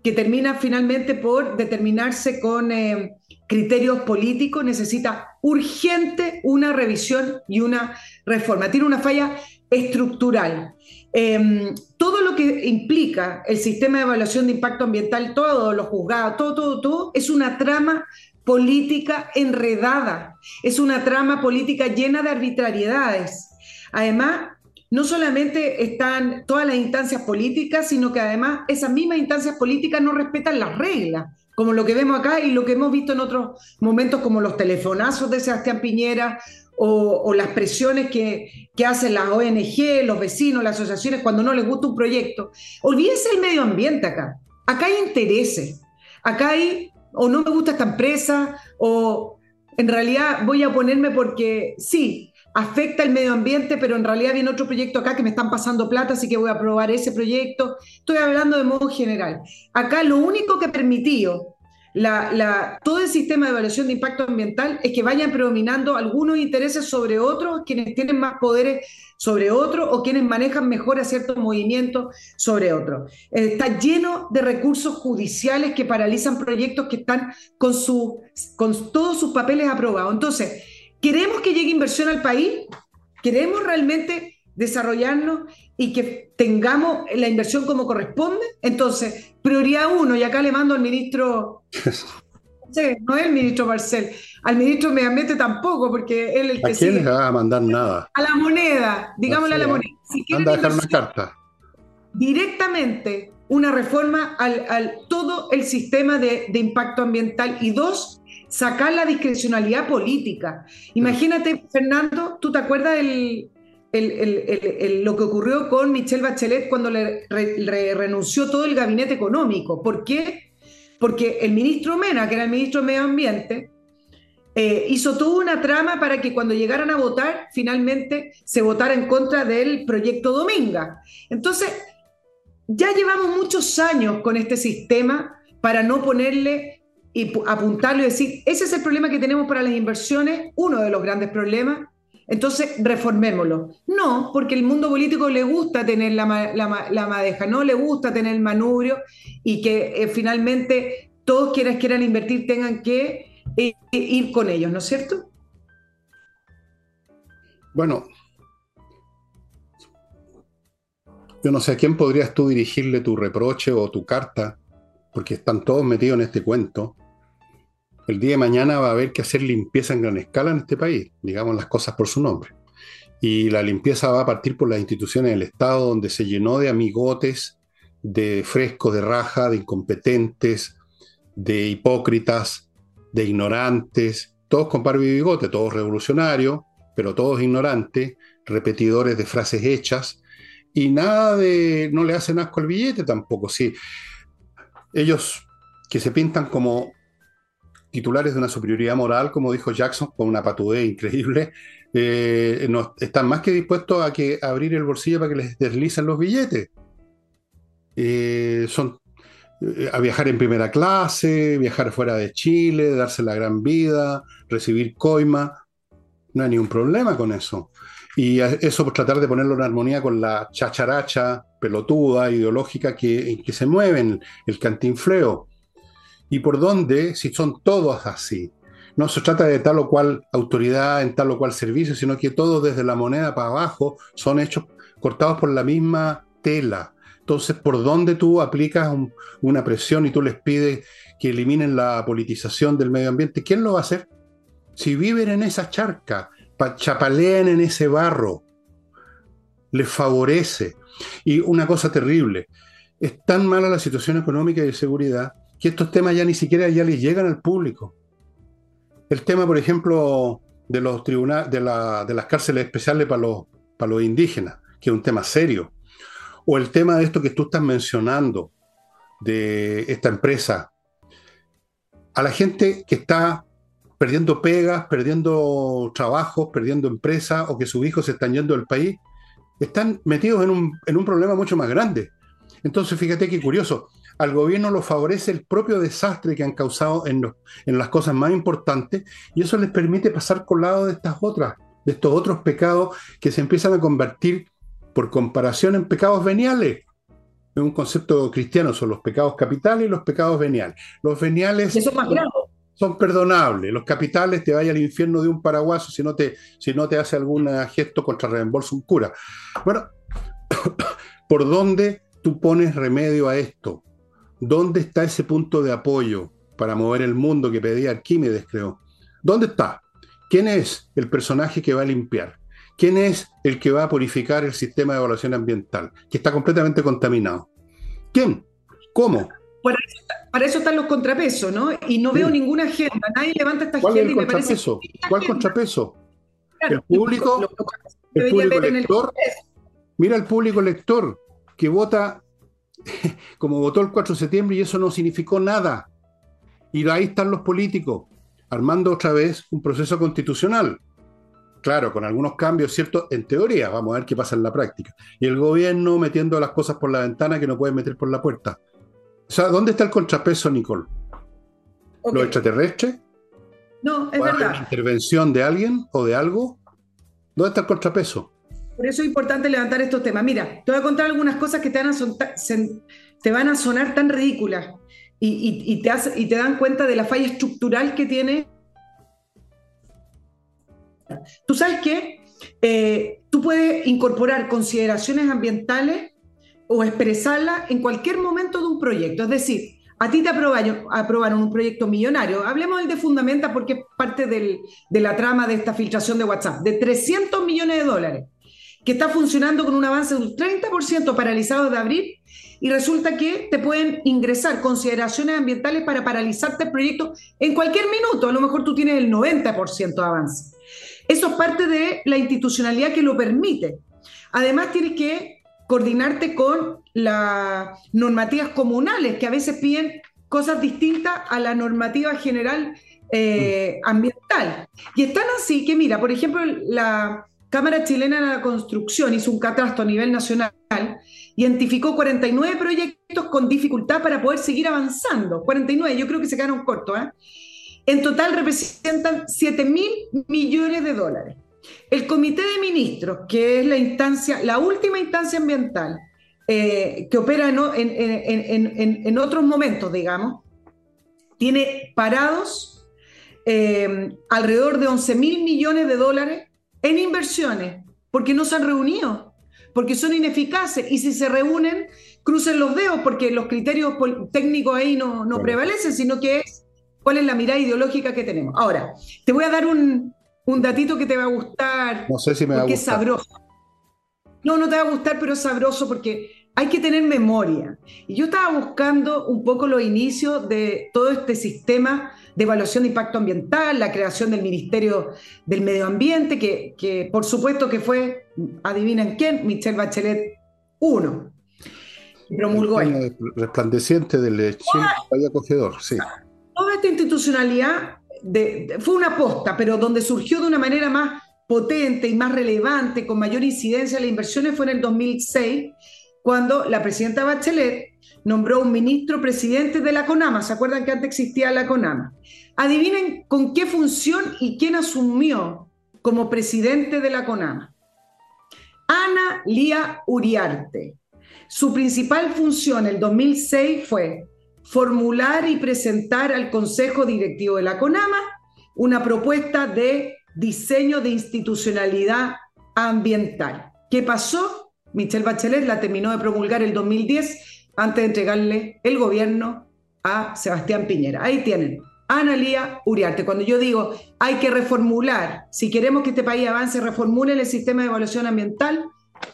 que termina finalmente por determinarse con eh, criterios políticos, necesita urgente una revisión y una reforma. Tiene una falla estructural. Em, todo lo que implica el sistema de evaluación de impacto ambiental, todos los juzgados, todo, todo, todo, es una trama política enredada, es una trama política llena de arbitrariedades. Además, no solamente están todas las instancias políticas, sino que además esas mismas instancias políticas no respetan las reglas, como lo que vemos acá y lo que hemos visto en otros momentos, como los telefonazos de Sebastián Piñera o, las presiones que, que, hacen las ONG, los vecinos, las asociaciones cuando no les gusta un proyecto. Olvídense el medio ambiente acá. Acá hay intereses. Acá hay, o no me gusta esta empresa, o en realidad voy a ponerme porque sí, afecta el medio ambiente, pero en realidad viene otro proyecto acá que me están pasando plata, así que voy a aprobar ese proyecto. Estoy hablando de modo general. Acá lo único que permitió la, todo el sistema de evaluación de impacto ambiental es que vayan predominando algunos intereses sobre otros, quienes tienen más poderes sobre otros o quienes manejan mejor a ciertos movimientos sobre otros. Está lleno de recursos judiciales que paralizan proyectos que están con, su, con todos sus papeles aprobados. Entonces, ¿queremos que llegue inversión al país? ¿Queremos realmente desarrollarnos y que tengamos la inversión como corresponde. Entonces, prioridad uno, y acá le mando al ministro, [laughs] no es el ministro Marcel, al ministro de Medio Ambiente tampoco, porque él el que... ¿A quién le va a mandar nada? A la moneda, digámosle a la moneda. Si Anda a dejar una carta. Directamente una reforma al, todo el sistema de, de impacto ambiental y dos, sacar la discrecionalidad política. Imagínate, Fernando, ¿tú te acuerdas del, lo que ocurrió con Michelle Bachelet cuando le, renunció todo el gabinete económico. ¿Por qué? Porque el ministro Mena, que era el ministro de Medio Ambiente, eh, hizo toda una trama para que cuando llegaran a votar, finalmente se votara en contra del proyecto Dominga. Entonces, ya llevamos muchos años con este sistema para no ponerle y apuntarlo y decir, ese es el problema que tenemos para las inversiones, uno de los grandes problemas, entonces, reformémoslo. No, porque el mundo político le gusta tener la, madeja, no le gusta tener el manubrio y que eh, finalmente todos quienes quieran invertir tengan que eh, ir con ellos, ¿no es cierto? Bueno, yo no sé a quién podrías tú dirigirle tu reproche o tu carta, porque están todos metidos en este cuento. El día de mañana va a haber que hacer limpieza en gran escala en este país, digamos las cosas por su nombre. Y la limpieza va a partir por las instituciones del Estado, donde se llenó de amigotes, de fresco, de raja, de incompetentes, de hipócritas, de ignorantes, todos con barba y bigote, todos revolucionarios, pero todos ignorantes, repetidores de frases hechas, y nada de, no le hacen asco al billete tampoco, sí. Ellos que se pintan como titulares de una superioridad moral, como dijo Jackson, con una patudez increíble, [laughs] eh, están más que dispuestos a, que, abrir el bolsillo para que les deslicen los billetes. Eh, son eh, a viajar en primera clase, viajar fuera de Chile, darse la gran vida, recibir coima. No hay ningún problema con eso. Y eso por tratar de ponerlo en armonía con la chacharacha pelotuda, ideológica que, que se mueve en el cantinfleo. ¿Y por dónde? Si son todos así. No se trata de tal o cual autoridad en tal o cual servicio, sino que todos desde la moneda para abajo son hechos cortados por la misma tela. Entonces, ¿por dónde tú aplicas una presión y tú les pides que eliminen la politización del medio ambiente? ¿Quién lo va a hacer? Si viven en esa charca, chapalean en ese barro, les favorece. Y una cosa terrible, es tan mala la situación económica y de seguridad que estos temas ya ni siquiera ya les llegan al público. El tema, por ejemplo, de los tribunales, de, las cárceles especiales para los, para los indígenas, que es un tema serio. O el tema de esto que tú estás mencionando, de esta empresa. A la gente que está perdiendo pegas, perdiendo trabajos, perdiendo empresas o que sus hijos se están yendo del país, están metidos en un, en un problema mucho más grande. Entonces, fíjate qué curioso, al gobierno lo favorece el propio desastre que han causado en, en las cosas más importantes y eso les permite pasar colado de estas otras, de estos otros pecados que se empiezan a convertir por comparación en pecados veniales. Es un concepto cristiano, son los pecados capitales y los pecados veniales. Los veniales... Eso más grave son perdonables. Los capitales te vaya al infierno de un paraguaso si no te, si no te hace algún gesto contra reembolso un cura. Bueno, [coughs] ¿por dónde tú pones remedio a esto? ¿Dónde está ese punto de apoyo para mover el mundo que pedía Arquímedes, creo? ¿Dónde está? ¿Quién es el personaje que va a limpiar? ¿Quién es el que va a purificar el sistema de evaluación ambiental, que está completamente contaminado? ¿Quién? ¿Cómo? Para eso, están los contrapesos, ¿no? Y no veo ninguna agenda. Nadie levanta esta ¿Cuál agenda es el contrapeso? ¿Cuál contrapeso? el público, el público lector. Mira el público lector que vota [laughs] como votó el 4 de septiembre y eso no significó nada. Y ahí están los políticos, armando otra vez un proceso constitucional. Claro, con algunos cambios, ¿cierto? En teoría, vamos a ver qué pasa en la práctica. Y el gobierno metiendo las cosas por la ventana que no puede meter por la puerta. O sea, ¿dónde está el contrapeso, Nicole? ¿Los extraterrestres? No, es verdad. intervención de alguien o de algo? ¿Dónde está el contrapeso? Por eso es importante levantar estos temas. Mira, te voy a contar algunas cosas que te van a, te van a sonar tan ridículas y, te y te dan cuenta de la falla estructural que tiene. Tú sabes que eh, tú puedes incorporar consideraciones ambientales o expresarla en cualquier momento de un proyecto. Es decir, a ti te aprobaron, un proyecto millonario. Hablemos del de Fundamenta porque es parte de la trama de esta filtración de WhatsApp, de 300 millones de dólares, que está funcionando con un avance de un 30% paralizado de abril y resulta que te pueden ingresar consideraciones ambientales para paralizarte el proyecto en cualquier minuto. A lo mejor tú tienes el 90% de avance. Eso es parte de la institucionalidad que lo permite. Además, tienes que coordinarte con las normativas comunales, que a veces piden cosas distintas a la normativa general eh, ambiental. Y están así que, mira, por ejemplo, la Cámara Chilena de la Construcción hizo un catastro a nivel nacional, identificó 49 proyectos con dificultad para poder seguir avanzando. 49, yo creo que se quedaron cortos. ¿eh? En total representan 7 mil millones de dólares. El Comité de Ministros, que es la instancia, la última instancia ambiental, eh, que opera en, otros momentos, digamos, tiene parados eh, alrededor de 11 mil millones de dólares en inversiones, porque no se han reunido, porque son ineficaces y si se reúnen, crucen los dedos, porque los criterios técnicos ahí no, no prevalecen, sino que es cuál es la mirada ideológica que tenemos. Ahora, te voy a dar un, un datito que te va a gustar. No sé si me va a gustar. es sabroso. No, no te va a gustar, pero es sabroso porque hay que tener memoria. Y yo estaba buscando un poco los inicios de todo este sistema de evaluación de impacto ambiental, la creación del Ministerio del Medio Ambiente, que, que por supuesto que fue, adivinen quién, Michelle Bachelet 1. Promulgó el resplandeciente del Chile acogedor, sí. Toda esta institucionalidad fue una aposta, pero donde surgió de una manera más potente y más relevante, con mayor incidencia en las inversiones, fue en el 2006, cuando la presidenta Bachelet nombró un ministro presidente de la CONAMA. ¿Se acuerdan que antes existía la CONAMA? Adivinen con qué función y quién asumió como presidente de la CONAMA. Ana Lía Uriarte. Su principal función en el 2006 fue formular y presentar al Consejo Directivo de la CONAMA una propuesta de diseño de institucionalidad ambiental. ¿Qué pasó? Michelle Bachelet la terminó de promulgar el 2010 antes de entregarle el gobierno a Sebastián Piñera. Ahí tienen. Analía Uriarte. Cuando yo digo hay que reformular, si queremos que este país avance, reformule el sistema de evaluación ambiental,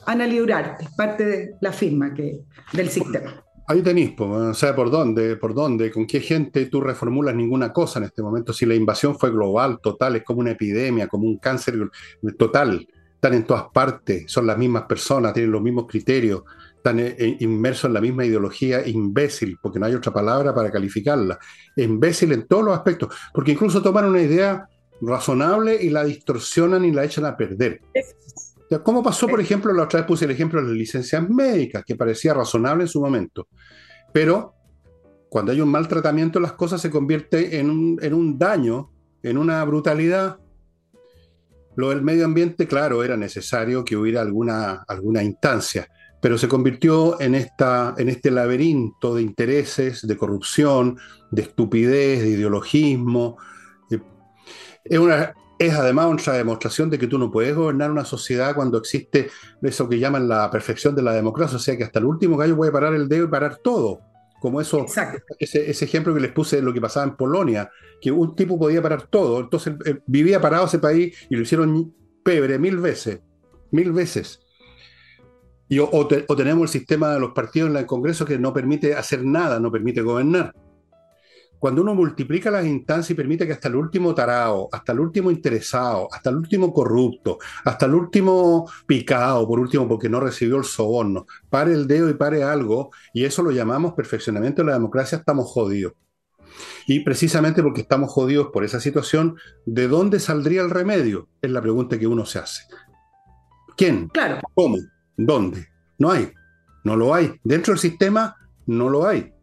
Analía Uriarte, parte de la firma que, del sistema. Ahí tenéis, o sea, por dónde, por dónde, con qué gente tú reformulas ninguna cosa en este momento. Si la invasión fue global, total, es como una epidemia, como un cáncer total, están en todas partes, son las mismas personas, tienen los mismos criterios, están eh, eh, inmersos en la misma ideología imbécil, porque no hay otra palabra para calificarla. Imbécil en todos los aspectos, porque incluso toman una idea razonable y la distorsionan y la echan a perder. ¿Cómo pasó, por ejemplo, la otra vez puse el ejemplo de las licencias médicas, que parecía razonable en su momento, pero cuando hay un maltratamiento las cosas se convierte en un, daño, en una brutalidad. Lo del medio ambiente, claro, era necesario que hubiera alguna instancia, pero se convirtió en, esta, en este laberinto de intereses, de corrupción, de estupidez, de ideologismo. Es una, es además otra demostración de que tú no puedes gobernar una sociedad cuando existe eso que llaman la perfección de la democracia, o sea que hasta el último gallo puede parar el dedo y parar todo. Como eso, ese, ese, ejemplo que les puse de lo que pasaba en Polonia, que un tipo podía parar todo, entonces vivía parado ese país y lo hicieron pebre mil veces, mil veces. Y, o tenemos el sistema de los partidos en el Congreso que no permite hacer nada, no permite gobernar cuando uno multiplica las instancias y permite que hasta el último tarao, hasta el último interesado, hasta el último corrupto, hasta el último picado, por último porque no recibió el soborno, pare el dedo y pare algo, y eso lo llamamos perfeccionamiento de la democracia, estamos jodidos. Y precisamente porque estamos jodidos por esa situación, ¿de dónde saldría el remedio? Es la pregunta que uno se hace. ¿Quién? Claro. ¿Cómo? ¿Dónde? No hay. No lo hay. Dentro del sistema no lo hay.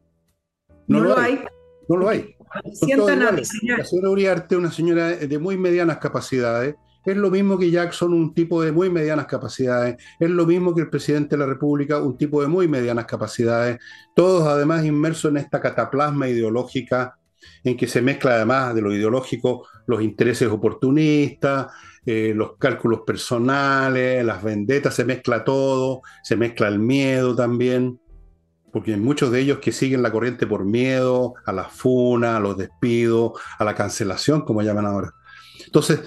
No, lo, hay. No lo hay. la señora Uriarte, una señora de muy medianas capacidades, es lo mismo que Jackson, un tipo de muy medianas capacidades, es lo mismo que el presidente de la República, un tipo de muy medianas capacidades, todos además inmersos en esta cataplasma ideológica en que se mezcla además de lo ideológico los intereses oportunistas, eh, los cálculos personales, las vendetas, se mezcla todo, se mezcla el miedo también porque hay muchos de ellos que siguen la corriente por miedo a la funa, a los despidos, a la cancelación, como llaman ahora. Entonces,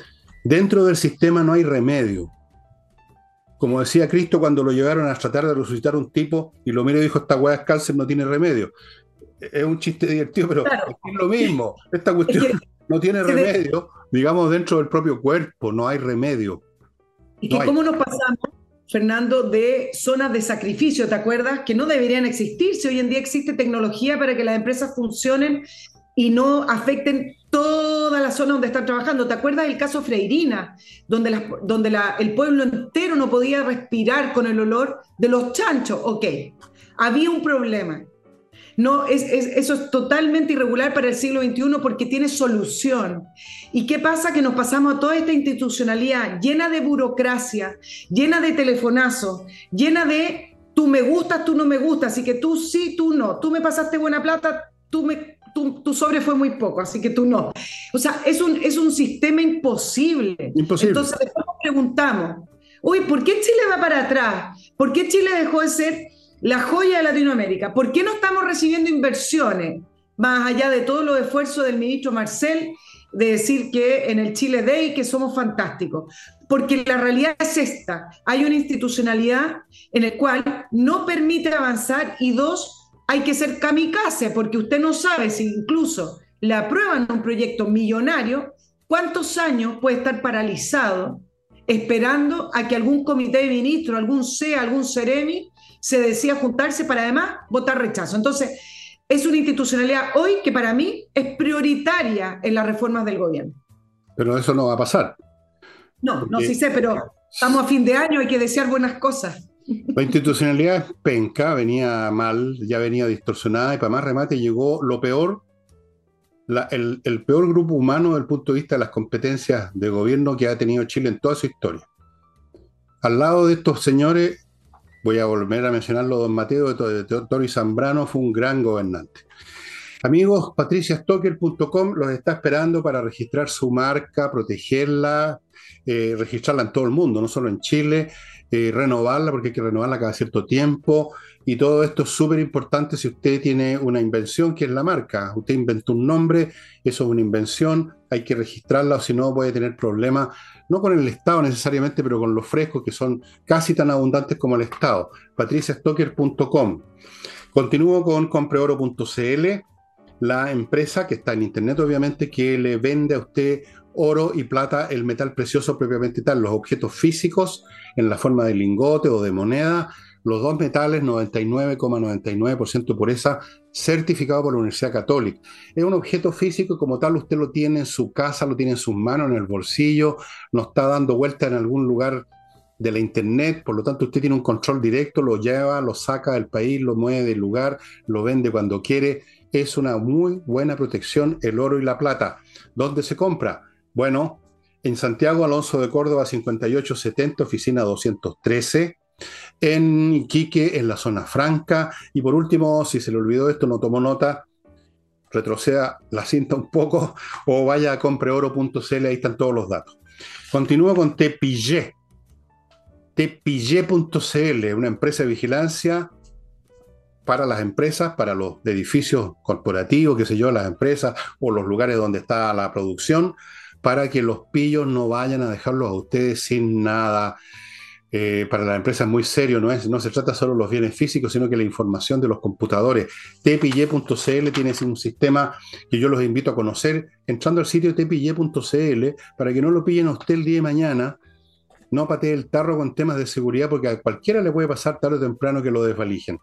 dentro del sistema no hay remedio. Como decía Cristo cuando lo llevaron a tratar de resucitar un tipo y lo miró y dijo, esta weá es cáncer, no tiene remedio. Es un chiste divertido, pero es lo mismo. Esta cuestión [laughs] no tiene remedio, digamos, dentro del propio cuerpo, no hay remedio. ¿Y cómo nos pasamos Fernando, de zonas de sacrificio, ¿te acuerdas? Que no deberían existir si hoy en día existe tecnología para que las empresas funcionen y no afecten toda la zona donde están trabajando. ¿Te acuerdas del caso Freirina, donde, donde el pueblo entero no podía respirar con el olor de los chanchos? Ok, había un problema. No, es, eso es totalmente irregular para el siglo XXI porque tiene solución. ¿Y qué pasa? Que nos pasamos a toda esta institucionalidad llena de burocracia, llena de telefonazos, llena de tú me gustas, tú no me gustas, así que tú sí, tú no, tú me pasaste buena plata, tú me tu, sobre fue muy poco, así que tú no. O sea, es un, es un sistema imposible. Imposible. Entonces después nos preguntamos, uy, ¿por qué Chile va para atrás? ¿Por qué Chile dejó de ser la joya de Latinoamérica? ¿Por qué no estamos recibiendo inversiones? Más allá de todos los esfuerzos del ministro Marcel de decir que en el Chile Day que somos fantásticos. Porque la realidad es esta. Hay una institucionalidad en la cual no permite avanzar y dos, hay que ser kamikaze, porque usted no sabe si incluso le aprueban un proyecto millonario, cuántos años puede estar paralizado esperando a que algún comité de ministros, algún CEA, algún CEREMI, se decida juntarse para además votar rechazo. Entonces, es una institucionalidad hoy que para mí es prioritaria en las reformas del gobierno. Pero eso no va a pasar. No, no sí sé, pero estamos a fin de año, hay que desear buenas cosas. La institucionalidad penca, venía mal, ya venía distorsionada y para más remate llegó lo peor, el, el, peor grupo humano desde el punto de vista de las competencias de gobierno que ha tenido Chile en toda su historia. Al lado de estos señores, voy a volver a mencionarlo, don Mateo de Toro y Zambrano fue un gran gobernante. Amigos, patriciastocker.com los está esperando para registrar su marca, protegerla, eh, registrarla en todo el mundo, no solo en Chile, eh, renovarla porque hay que renovarla cada cierto tiempo. Y todo esto es súper importante si usted tiene una invención que es la marca. Usted inventó un nombre, eso es una invención, hay que registrarla o si no puede tener problemas, no con el Estado necesariamente, pero con los frescos que son casi tan abundantes como el Estado. patriciastocker.com. Continúo con compreoro.cl, la empresa que está en Internet obviamente que le vende a usted oro y plata, el metal precioso propiamente tal, los objetos físicos en la forma de lingote o de moneda, los dos metales 99,99% pureza, certificado por la Universidad Católica. Es un objeto físico y como tal usted lo tiene en su casa, lo tiene en sus manos, en el bolsillo, no está dando vuelta en algún lugar de la internet, por lo tanto usted tiene un control directo, lo lleva, lo saca del país, lo mueve del lugar, lo vende cuando quiere. Es una muy buena protección el oro y la plata. ¿Dónde se compra? Bueno, en Santiago Alonso de Córdoba 5870, oficina 213. En Iquique, en la zona franca. Y por último, si se le olvidó esto, no tomó nota, retroceda la cinta un poco [laughs] o vaya a compreoro.cl, ahí están todos los datos. Continúo con Tepillé. Tepillé.cl, una empresa de vigilancia para las empresas, para los edificios corporativos, qué sé yo, las empresas o los lugares donde está la producción, para que los pillos no vayan a dejarlos a ustedes sin nada. Eh, para la empresa es muy serio, no, es, no se trata solo de los bienes físicos, sino que la información de los computadores. tpille.cl tiene un sistema que yo los invito a conocer entrando al sitio tpille.cl para que no lo pillen a usted el día de mañana, no patee el tarro con temas de seguridad porque a cualquiera le puede pasar tarde o temprano que lo desvalijen.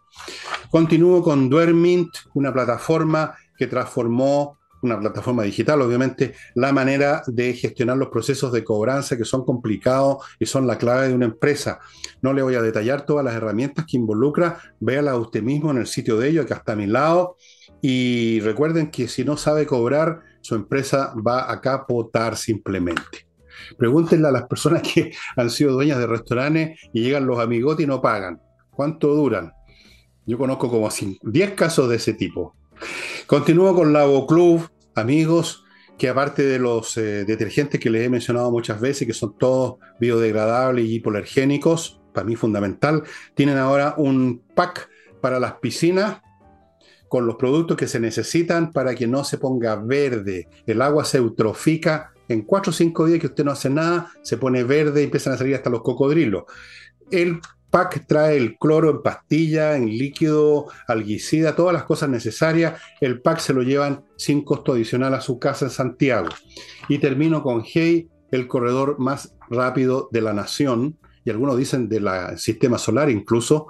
Continúo con Duermint, una plataforma que transformó una plataforma digital, obviamente, la manera de gestionar los procesos de cobranza que son complicados y son la clave de una empresa. No le voy a detallar todas las herramientas que involucra, véala usted mismo en el sitio de ellos, que está a mi lado. Y recuerden que si no sabe cobrar, su empresa va a capotar simplemente. Pregúntenle a las personas que han sido dueñas de restaurantes y llegan los amigotes y no pagan. ¿Cuánto duran? Yo conozco como 10 casos de ese tipo. Continúo con Lago Club, amigos, que aparte de los eh, detergentes que les he mencionado muchas veces, que son todos biodegradables y hipoalergénicos, para mí fundamental, tienen ahora un pack para las piscinas con los productos que se necesitan para que no se ponga verde. El agua se eutrofica en 4 o 5 días que usted no hace nada, se pone verde y empiezan a salir hasta los cocodrilos. El pack trae el cloro en pastilla, en líquido, alguicida, todas las cosas necesarias. El pack se lo llevan sin costo adicional a su casa en Santiago. Y termino con Hey, el corredor más rápido de la nación, y algunos dicen del sistema solar incluso,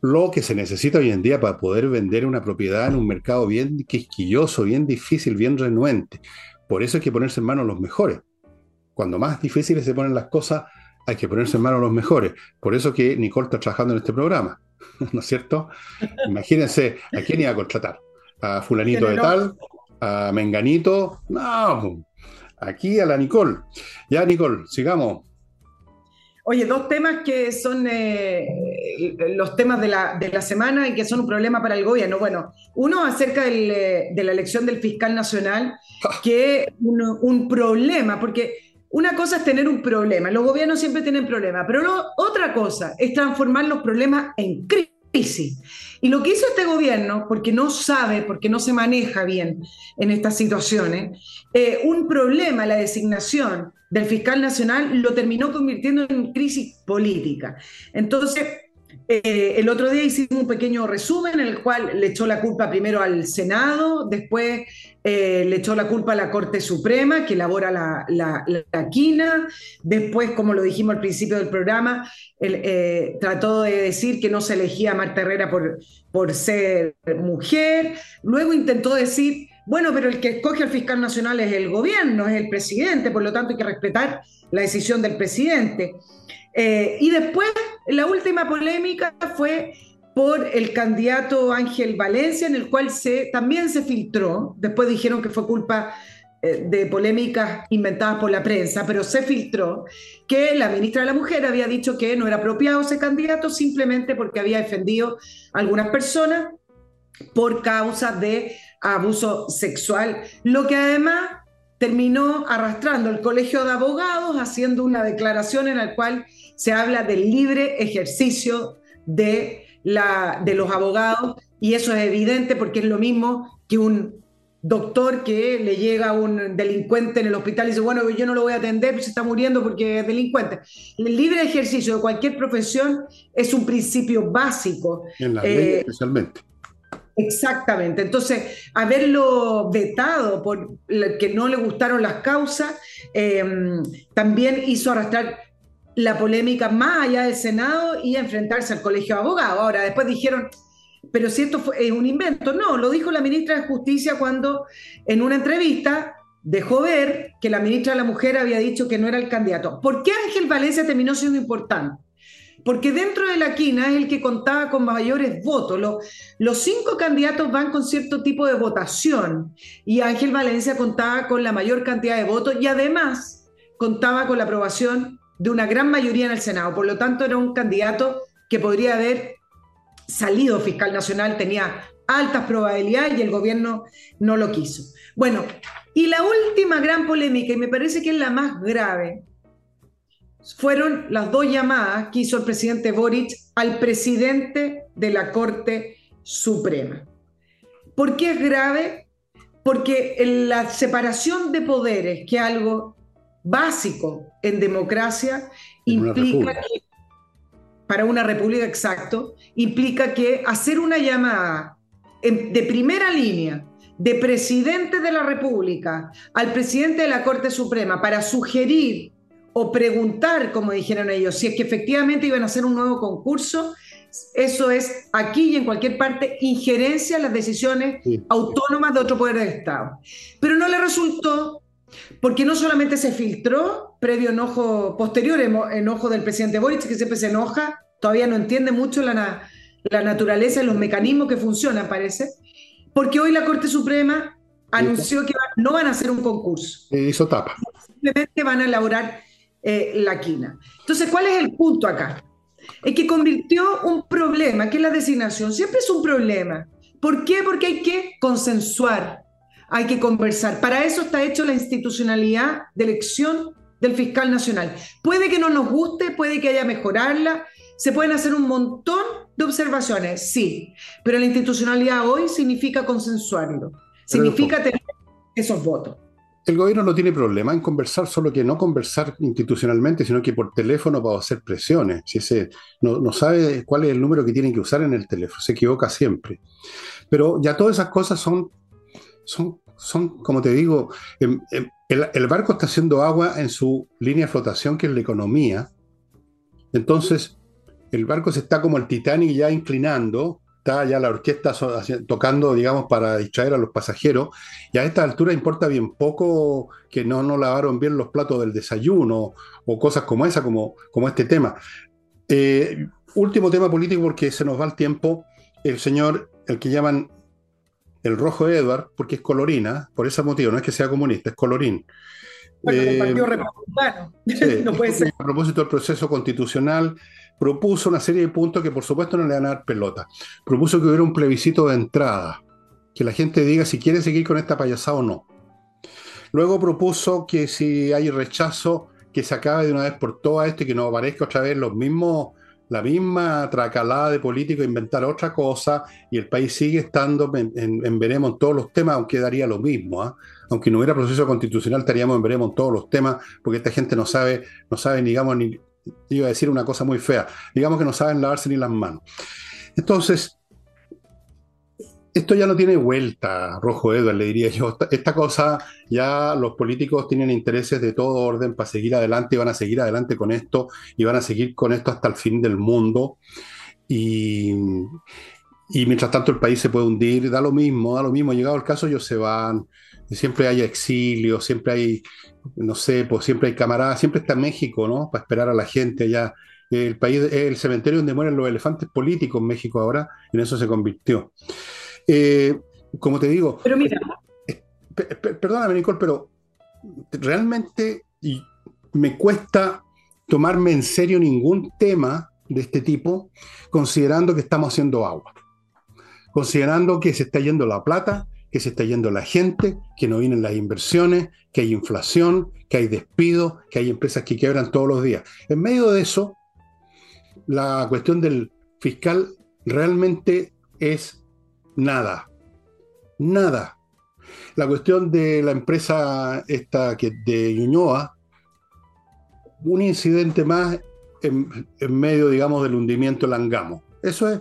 lo que se necesita hoy en día para poder vender una propiedad en un mercado bien quisquilloso, bien difícil, bien renuente. Por eso hay que ponerse en manos los mejores. Cuando más difíciles se ponen las cosas, hay que ponerse en manos los mejores. Por eso que Nicole está trabajando en este programa, [laughs] ¿no es cierto? Imagínense, ¿a quién iba a contratar? ¿A fulanito de tal? ¿A Menganito? No, aquí a la Nicole. Ya, Nicole, sigamos. Oye, dos temas que son eh, los temas de la, de la, semana y que son un problema para el gobierno. Bueno, uno acerca del, eh, de la elección del fiscal nacional, que es un, un, problema, porque una cosa es tener un problema, los gobiernos siempre tienen problemas, pero otra cosa es transformar los problemas en crisis. Y lo que hizo este gobierno, porque no sabe, porque no se maneja bien en estas situaciones, eh, un problema, la designación del fiscal nacional, lo terminó convirtiendo en crisis política. Entonces, eh, el otro día hicimos un pequeño resumen en el cual le echó la culpa primero al Senado, después eh, le echó la culpa a la Corte Suprema, que elabora la, quina, después, como lo dijimos al principio del programa, eh, trató de decir que no se elegía a Marta Herrera por, por ser mujer, luego intentó decir, bueno, pero el que escoge al fiscal nacional es el gobierno, es el presidente, por lo tanto hay que respetar la decisión del presidente. Y después, la última polémica fue por el candidato Ángel Valencia, en el cual se, también se filtró, después dijeron que fue culpa eh, de polémicas inventadas por la prensa, pero se filtró que la ministra de la Mujer había dicho que no era apropiado ese candidato simplemente porque había defendido a algunas personas por causa de abuso sexual, lo que además terminó arrastrando el Colegio de Abogados haciendo una declaración en la cual se habla del libre ejercicio de, la, de los abogados y eso es evidente porque es lo mismo que un doctor que le llega a un delincuente en el hospital y dice, bueno, yo no lo voy a atender, pues se está muriendo porque es delincuente. El libre ejercicio de cualquier profesión es un principio básico. En la ley eh, especialmente. Exactamente. Entonces, haberlo vetado por que no le gustaron las causas, eh, también hizo arrastrar la polémica más allá del Senado y enfrentarse al Colegio de Abogados. Ahora, después dijeron, pero si esto es un invento. No, lo dijo la ministra de Justicia cuando en una entrevista dejó ver que la ministra de la Mujer había dicho que no era el candidato. ¿Por qué Ángel Valencia terminó siendo importante? Porque dentro de la quina es el que contaba con mayores votos. Los, los cinco candidatos van con cierto tipo de votación y Ángel Valencia contaba con la mayor cantidad de votos y además contaba con la aprobación de una gran mayoría en el Senado. Por lo tanto, era un candidato que podría haber salido fiscal nacional, tenía altas probabilidades y el gobierno no lo quiso. Bueno, y la última gran polémica, y me parece que es la más grave, fueron las dos llamadas que hizo el presidente Boric al presidente de la Corte Suprema. ¿Por qué es grave? Porque la separación de poderes, que es algo básico en democracia implica que, para una república exacto, implica que hacer una llamada de primera línea de presidente de la República al presidente de la Corte Suprema para sugerir o preguntar, como dijeron ellos, si es que efectivamente iban a hacer un nuevo concurso, eso es aquí y en cualquier parte injerencia en las decisiones autónomas de otro poder del Estado. Pero no le resultó porque no solamente se filtró previo enojo, posterior enojo del presidente Boric, que siempre se enoja, todavía no entiende mucho la, la naturaleza y los mecanismos que funcionan, parece, porque hoy la Corte Suprema anunció que no van a hacer un concurso. Hizo tapa. Simplemente van a elaborar eh, la quina. Entonces, ¿cuál es el punto acá? Es que convirtió un problema, que es la designación, siempre es un problema. ¿Por qué? Porque hay que consensuar hay que conversar. Para eso está hecho la institucionalidad de elección del fiscal nacional. Puede que no nos guste, puede que haya mejorarla, se pueden hacer un montón de observaciones, sí, pero la institucionalidad hoy significa consensuarlo, significa tener esos votos. El gobierno no tiene problema en conversar, solo que no conversar institucionalmente, sino que por teléfono para hacer presiones. Si ese no, no sabe cuál es el número que tienen que usar en el teléfono, se equivoca siempre. Pero ya todas esas cosas son son, son como te digo, em, em, el, barco está haciendo agua en su línea de flotación, que es la economía. Entonces, el barco se está como el Titanic ya inclinando, está ya la orquesta tocando, digamos, para distraer a los pasajeros, y a esta altura importa bien poco que no, no lavaron bien los platos del desayuno o cosas como esa, como, como este tema. Eh, último tema político porque se nos va el tiempo. El señor, el que llaman el rojo Edward, porque es colorina, por ese motivo, no es que sea comunista, es colorín. el Partido Republicano. [laughs] no puede ser. A propósito del proceso constitucional, propuso una serie de puntos que por supuesto no le van a dar pelota. Propuso que hubiera un plebiscito de entrada, que la gente diga si quiere seguir con esta payasada o no. Luego propuso que si hay rechazo, que se acabe de una vez por todas esto y que no aparezca otra vez los mismos, la misma tracalada de políticos, inventar otra cosa y el país sigue estando en, veremos todos los temas, aunque daría lo mismo. ¿ah? Aunque no hubiera proceso constitucional, estaríamos en veremos todos los temas, porque esta gente no sabe, no sabe, digamos, ni, iba a decir una cosa muy fea, digamos que no saben lavarse ni las manos. Entonces, esto ya no tiene vuelta, Rojo Edward, le diría yo. Esta cosa ya los políticos tienen intereses de todo orden para seguir adelante y van a seguir adelante con esto y van a seguir con esto hasta el fin del mundo. Y, y mientras tanto el país se puede hundir, da lo mismo, da lo mismo. Llegado el caso, ellos se van, siempre hay exilio, siempre hay, no sé, pues siempre hay camaradas, siempre está México, ¿no? Para esperar a la gente allá. El país, el cementerio donde mueren los elefantes políticos, México ahora, en eso se convirtió. Eh, como te digo. Pero mira. Eh, perdóname, Nicole, pero realmente me cuesta tomarme en serio ningún tema de este tipo, considerando que estamos haciendo agua. Considerando que se está yendo la plata, que se está yendo la gente, que no vienen las inversiones, que hay inflación, que hay despidos, que hay empresas que quebran todos los días. En medio de eso, la cuestión del fiscal realmente es nada. Nada. La cuestión de la empresa esta que de Ñuñoa, un incidente más en, medio, digamos, del hundimiento Langamo. Eso es.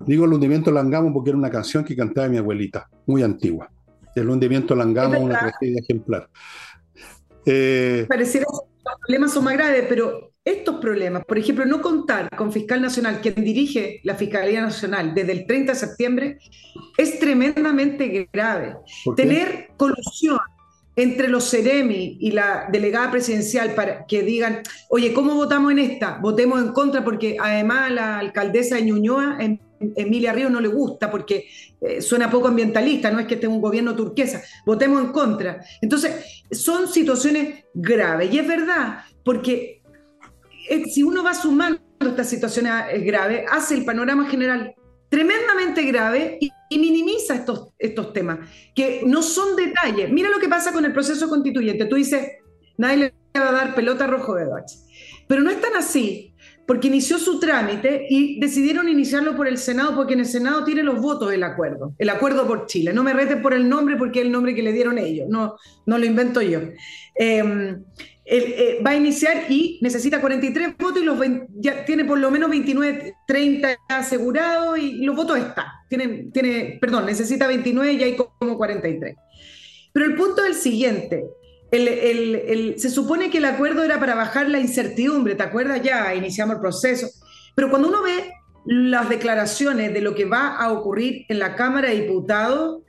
Digo el hundimiento Langamo porque era una canción que cantaba mi abuelita, muy antigua. El hundimiento Langamo, una tragedia ejemplar. Eh, Pareciera que los problemas son más graves, pero estos problemas, por ejemplo, no contar con fiscal nacional, quien dirige la Fiscalía Nacional desde el 30 de septiembre, es tremendamente grave. Tener colusión entre los Ceremi y la delegada presidencial para que digan, oye, ¿cómo votamos en esta? Votemos en contra porque además la alcaldesa de Ñuñoa, em, Emilia Río, no le gusta porque eh, suena poco ambientalista, no es que esté un gobierno turquesa, votemos en contra. Entonces, son situaciones graves y es verdad, porque si uno va sumando esta situación eh, grave, hace el panorama general tremendamente grave y, minimiza estos, estos temas, que no son detalles. Mira lo que pasa con el proceso constituyente. Tú dices, nadie le va a dar pelota rojo de Dodge. Pero no es tan así, porque inició su trámite y decidieron iniciarlo por el Senado, porque en el Senado tiene los votos del acuerdo, el acuerdo por Chile. No me reten por el nombre, porque es el nombre que le dieron ellos, no, no lo invento yo. Eh, eh, va a iniciar y necesita 43 votos y los ya tiene por lo menos 29, 30 asegurados y los votos están. Tiene, tiene, perdón, necesita 29 y hay como 43. Pero el punto es el siguiente. se supone que el acuerdo era para bajar la incertidumbre, ¿te acuerdas? Ya iniciamos el proceso. Pero cuando uno ve las declaraciones de lo que va a ocurrir en la Cámara de Diputados,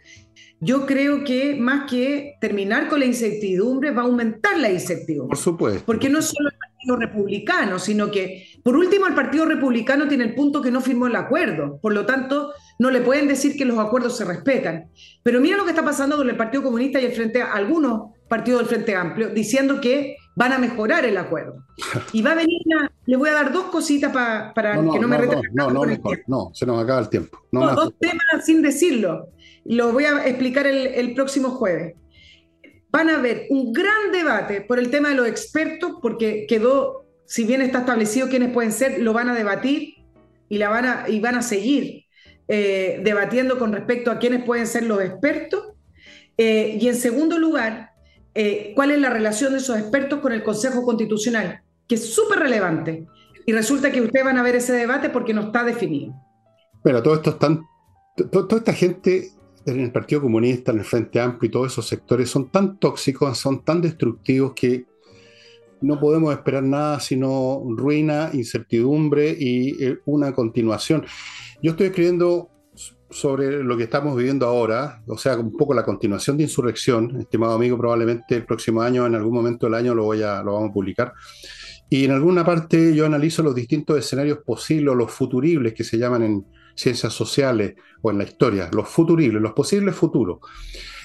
yo creo que más que terminar con la incertidumbre, va a aumentar la incertidumbre. Por supuesto. Porque no solo el Partido Republicano, sino que, por último, el Partido Republicano tiene el punto que no firmó el acuerdo. Por lo tanto, no le pueden decir que los acuerdos se respetan. Pero mira lo que está pasando con el Partido Comunista y el Frente, algunos partidos del Frente Amplio, diciendo que van a mejorar el acuerdo. [laughs] Y va a venir, le voy a dar dos cositas para que no, me reten. No, no, no, no, se nos acaba el tiempo. No, dos temas sin decirlo. Lo voy a explicar el, próximo jueves. Van a haber un gran debate por el tema de los expertos, porque quedó, si bien está establecido quiénes pueden ser, lo van a debatir y, la van, a, y van a seguir eh, debatiendo con respecto a quiénes pueden ser los expertos. Eh, y en segundo lugar, eh, cuál es la relación de esos expertos con el Consejo Constitucional, que es súper relevante. Y resulta que ustedes van a ver ese debate porque no está definido. Pero todo esto están, toda esta gente en el Partido Comunista, en el Frente Amplio y todos esos sectores son tan tóxicos, son tan destructivos que no podemos esperar nada sino ruina, incertidumbre y eh, una continuación. Yo estoy escribiendo sobre lo que estamos viviendo ahora, o sea, un poco la continuación de insurrección, estimado amigo, probablemente el próximo año, en algún momento del año lo, voy a, lo vamos a publicar. Y en alguna parte yo analizo los distintos escenarios posibles, los futuribles que se llaman en, ciencias sociales o en la historia, los futuribles, los posibles futuros.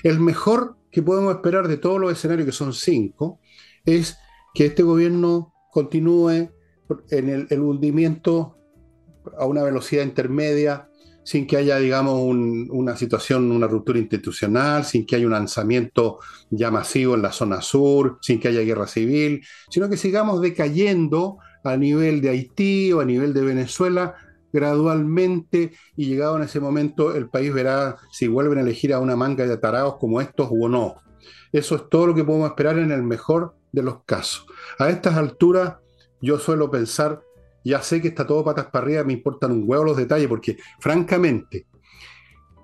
El mejor que podemos esperar de todos los escenarios, que son cinco, es que este gobierno continúe en el, hundimiento a una velocidad intermedia, sin que haya, digamos, una situación, una ruptura institucional, sin que haya un lanzamiento ya masivo en la zona sur, sin que haya guerra civil, sino que sigamos decayendo a nivel de Haití o a nivel de Venezuela gradualmente y llegado en ese momento el país verá si vuelven a elegir a una manga de atarados como estos o no. Eso es todo lo que podemos esperar en el mejor de los casos. A estas alturas yo suelo pensar, ya sé que está todo patas para arriba, me importan un huevo los detalles, porque francamente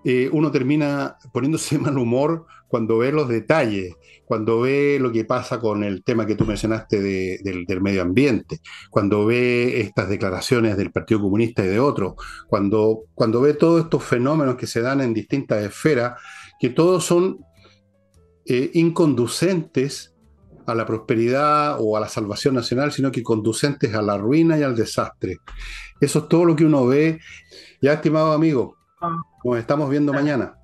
eh, uno termina poniéndose mal humor cuando ve los detalles, cuando ve lo que pasa con el tema que tú mencionaste del, medio ambiente, cuando ve estas declaraciones del Partido Comunista y de otros, cuando, cuando ve todos estos fenómenos que se dan en distintas esferas, que todos son eh, inconducentes a la prosperidad o a la salvación nacional, sino que conducentes a la ruina y al desastre. Eso es todo lo que uno ve. Ya, estimado amigo, ah. nos estamos viendo mañana.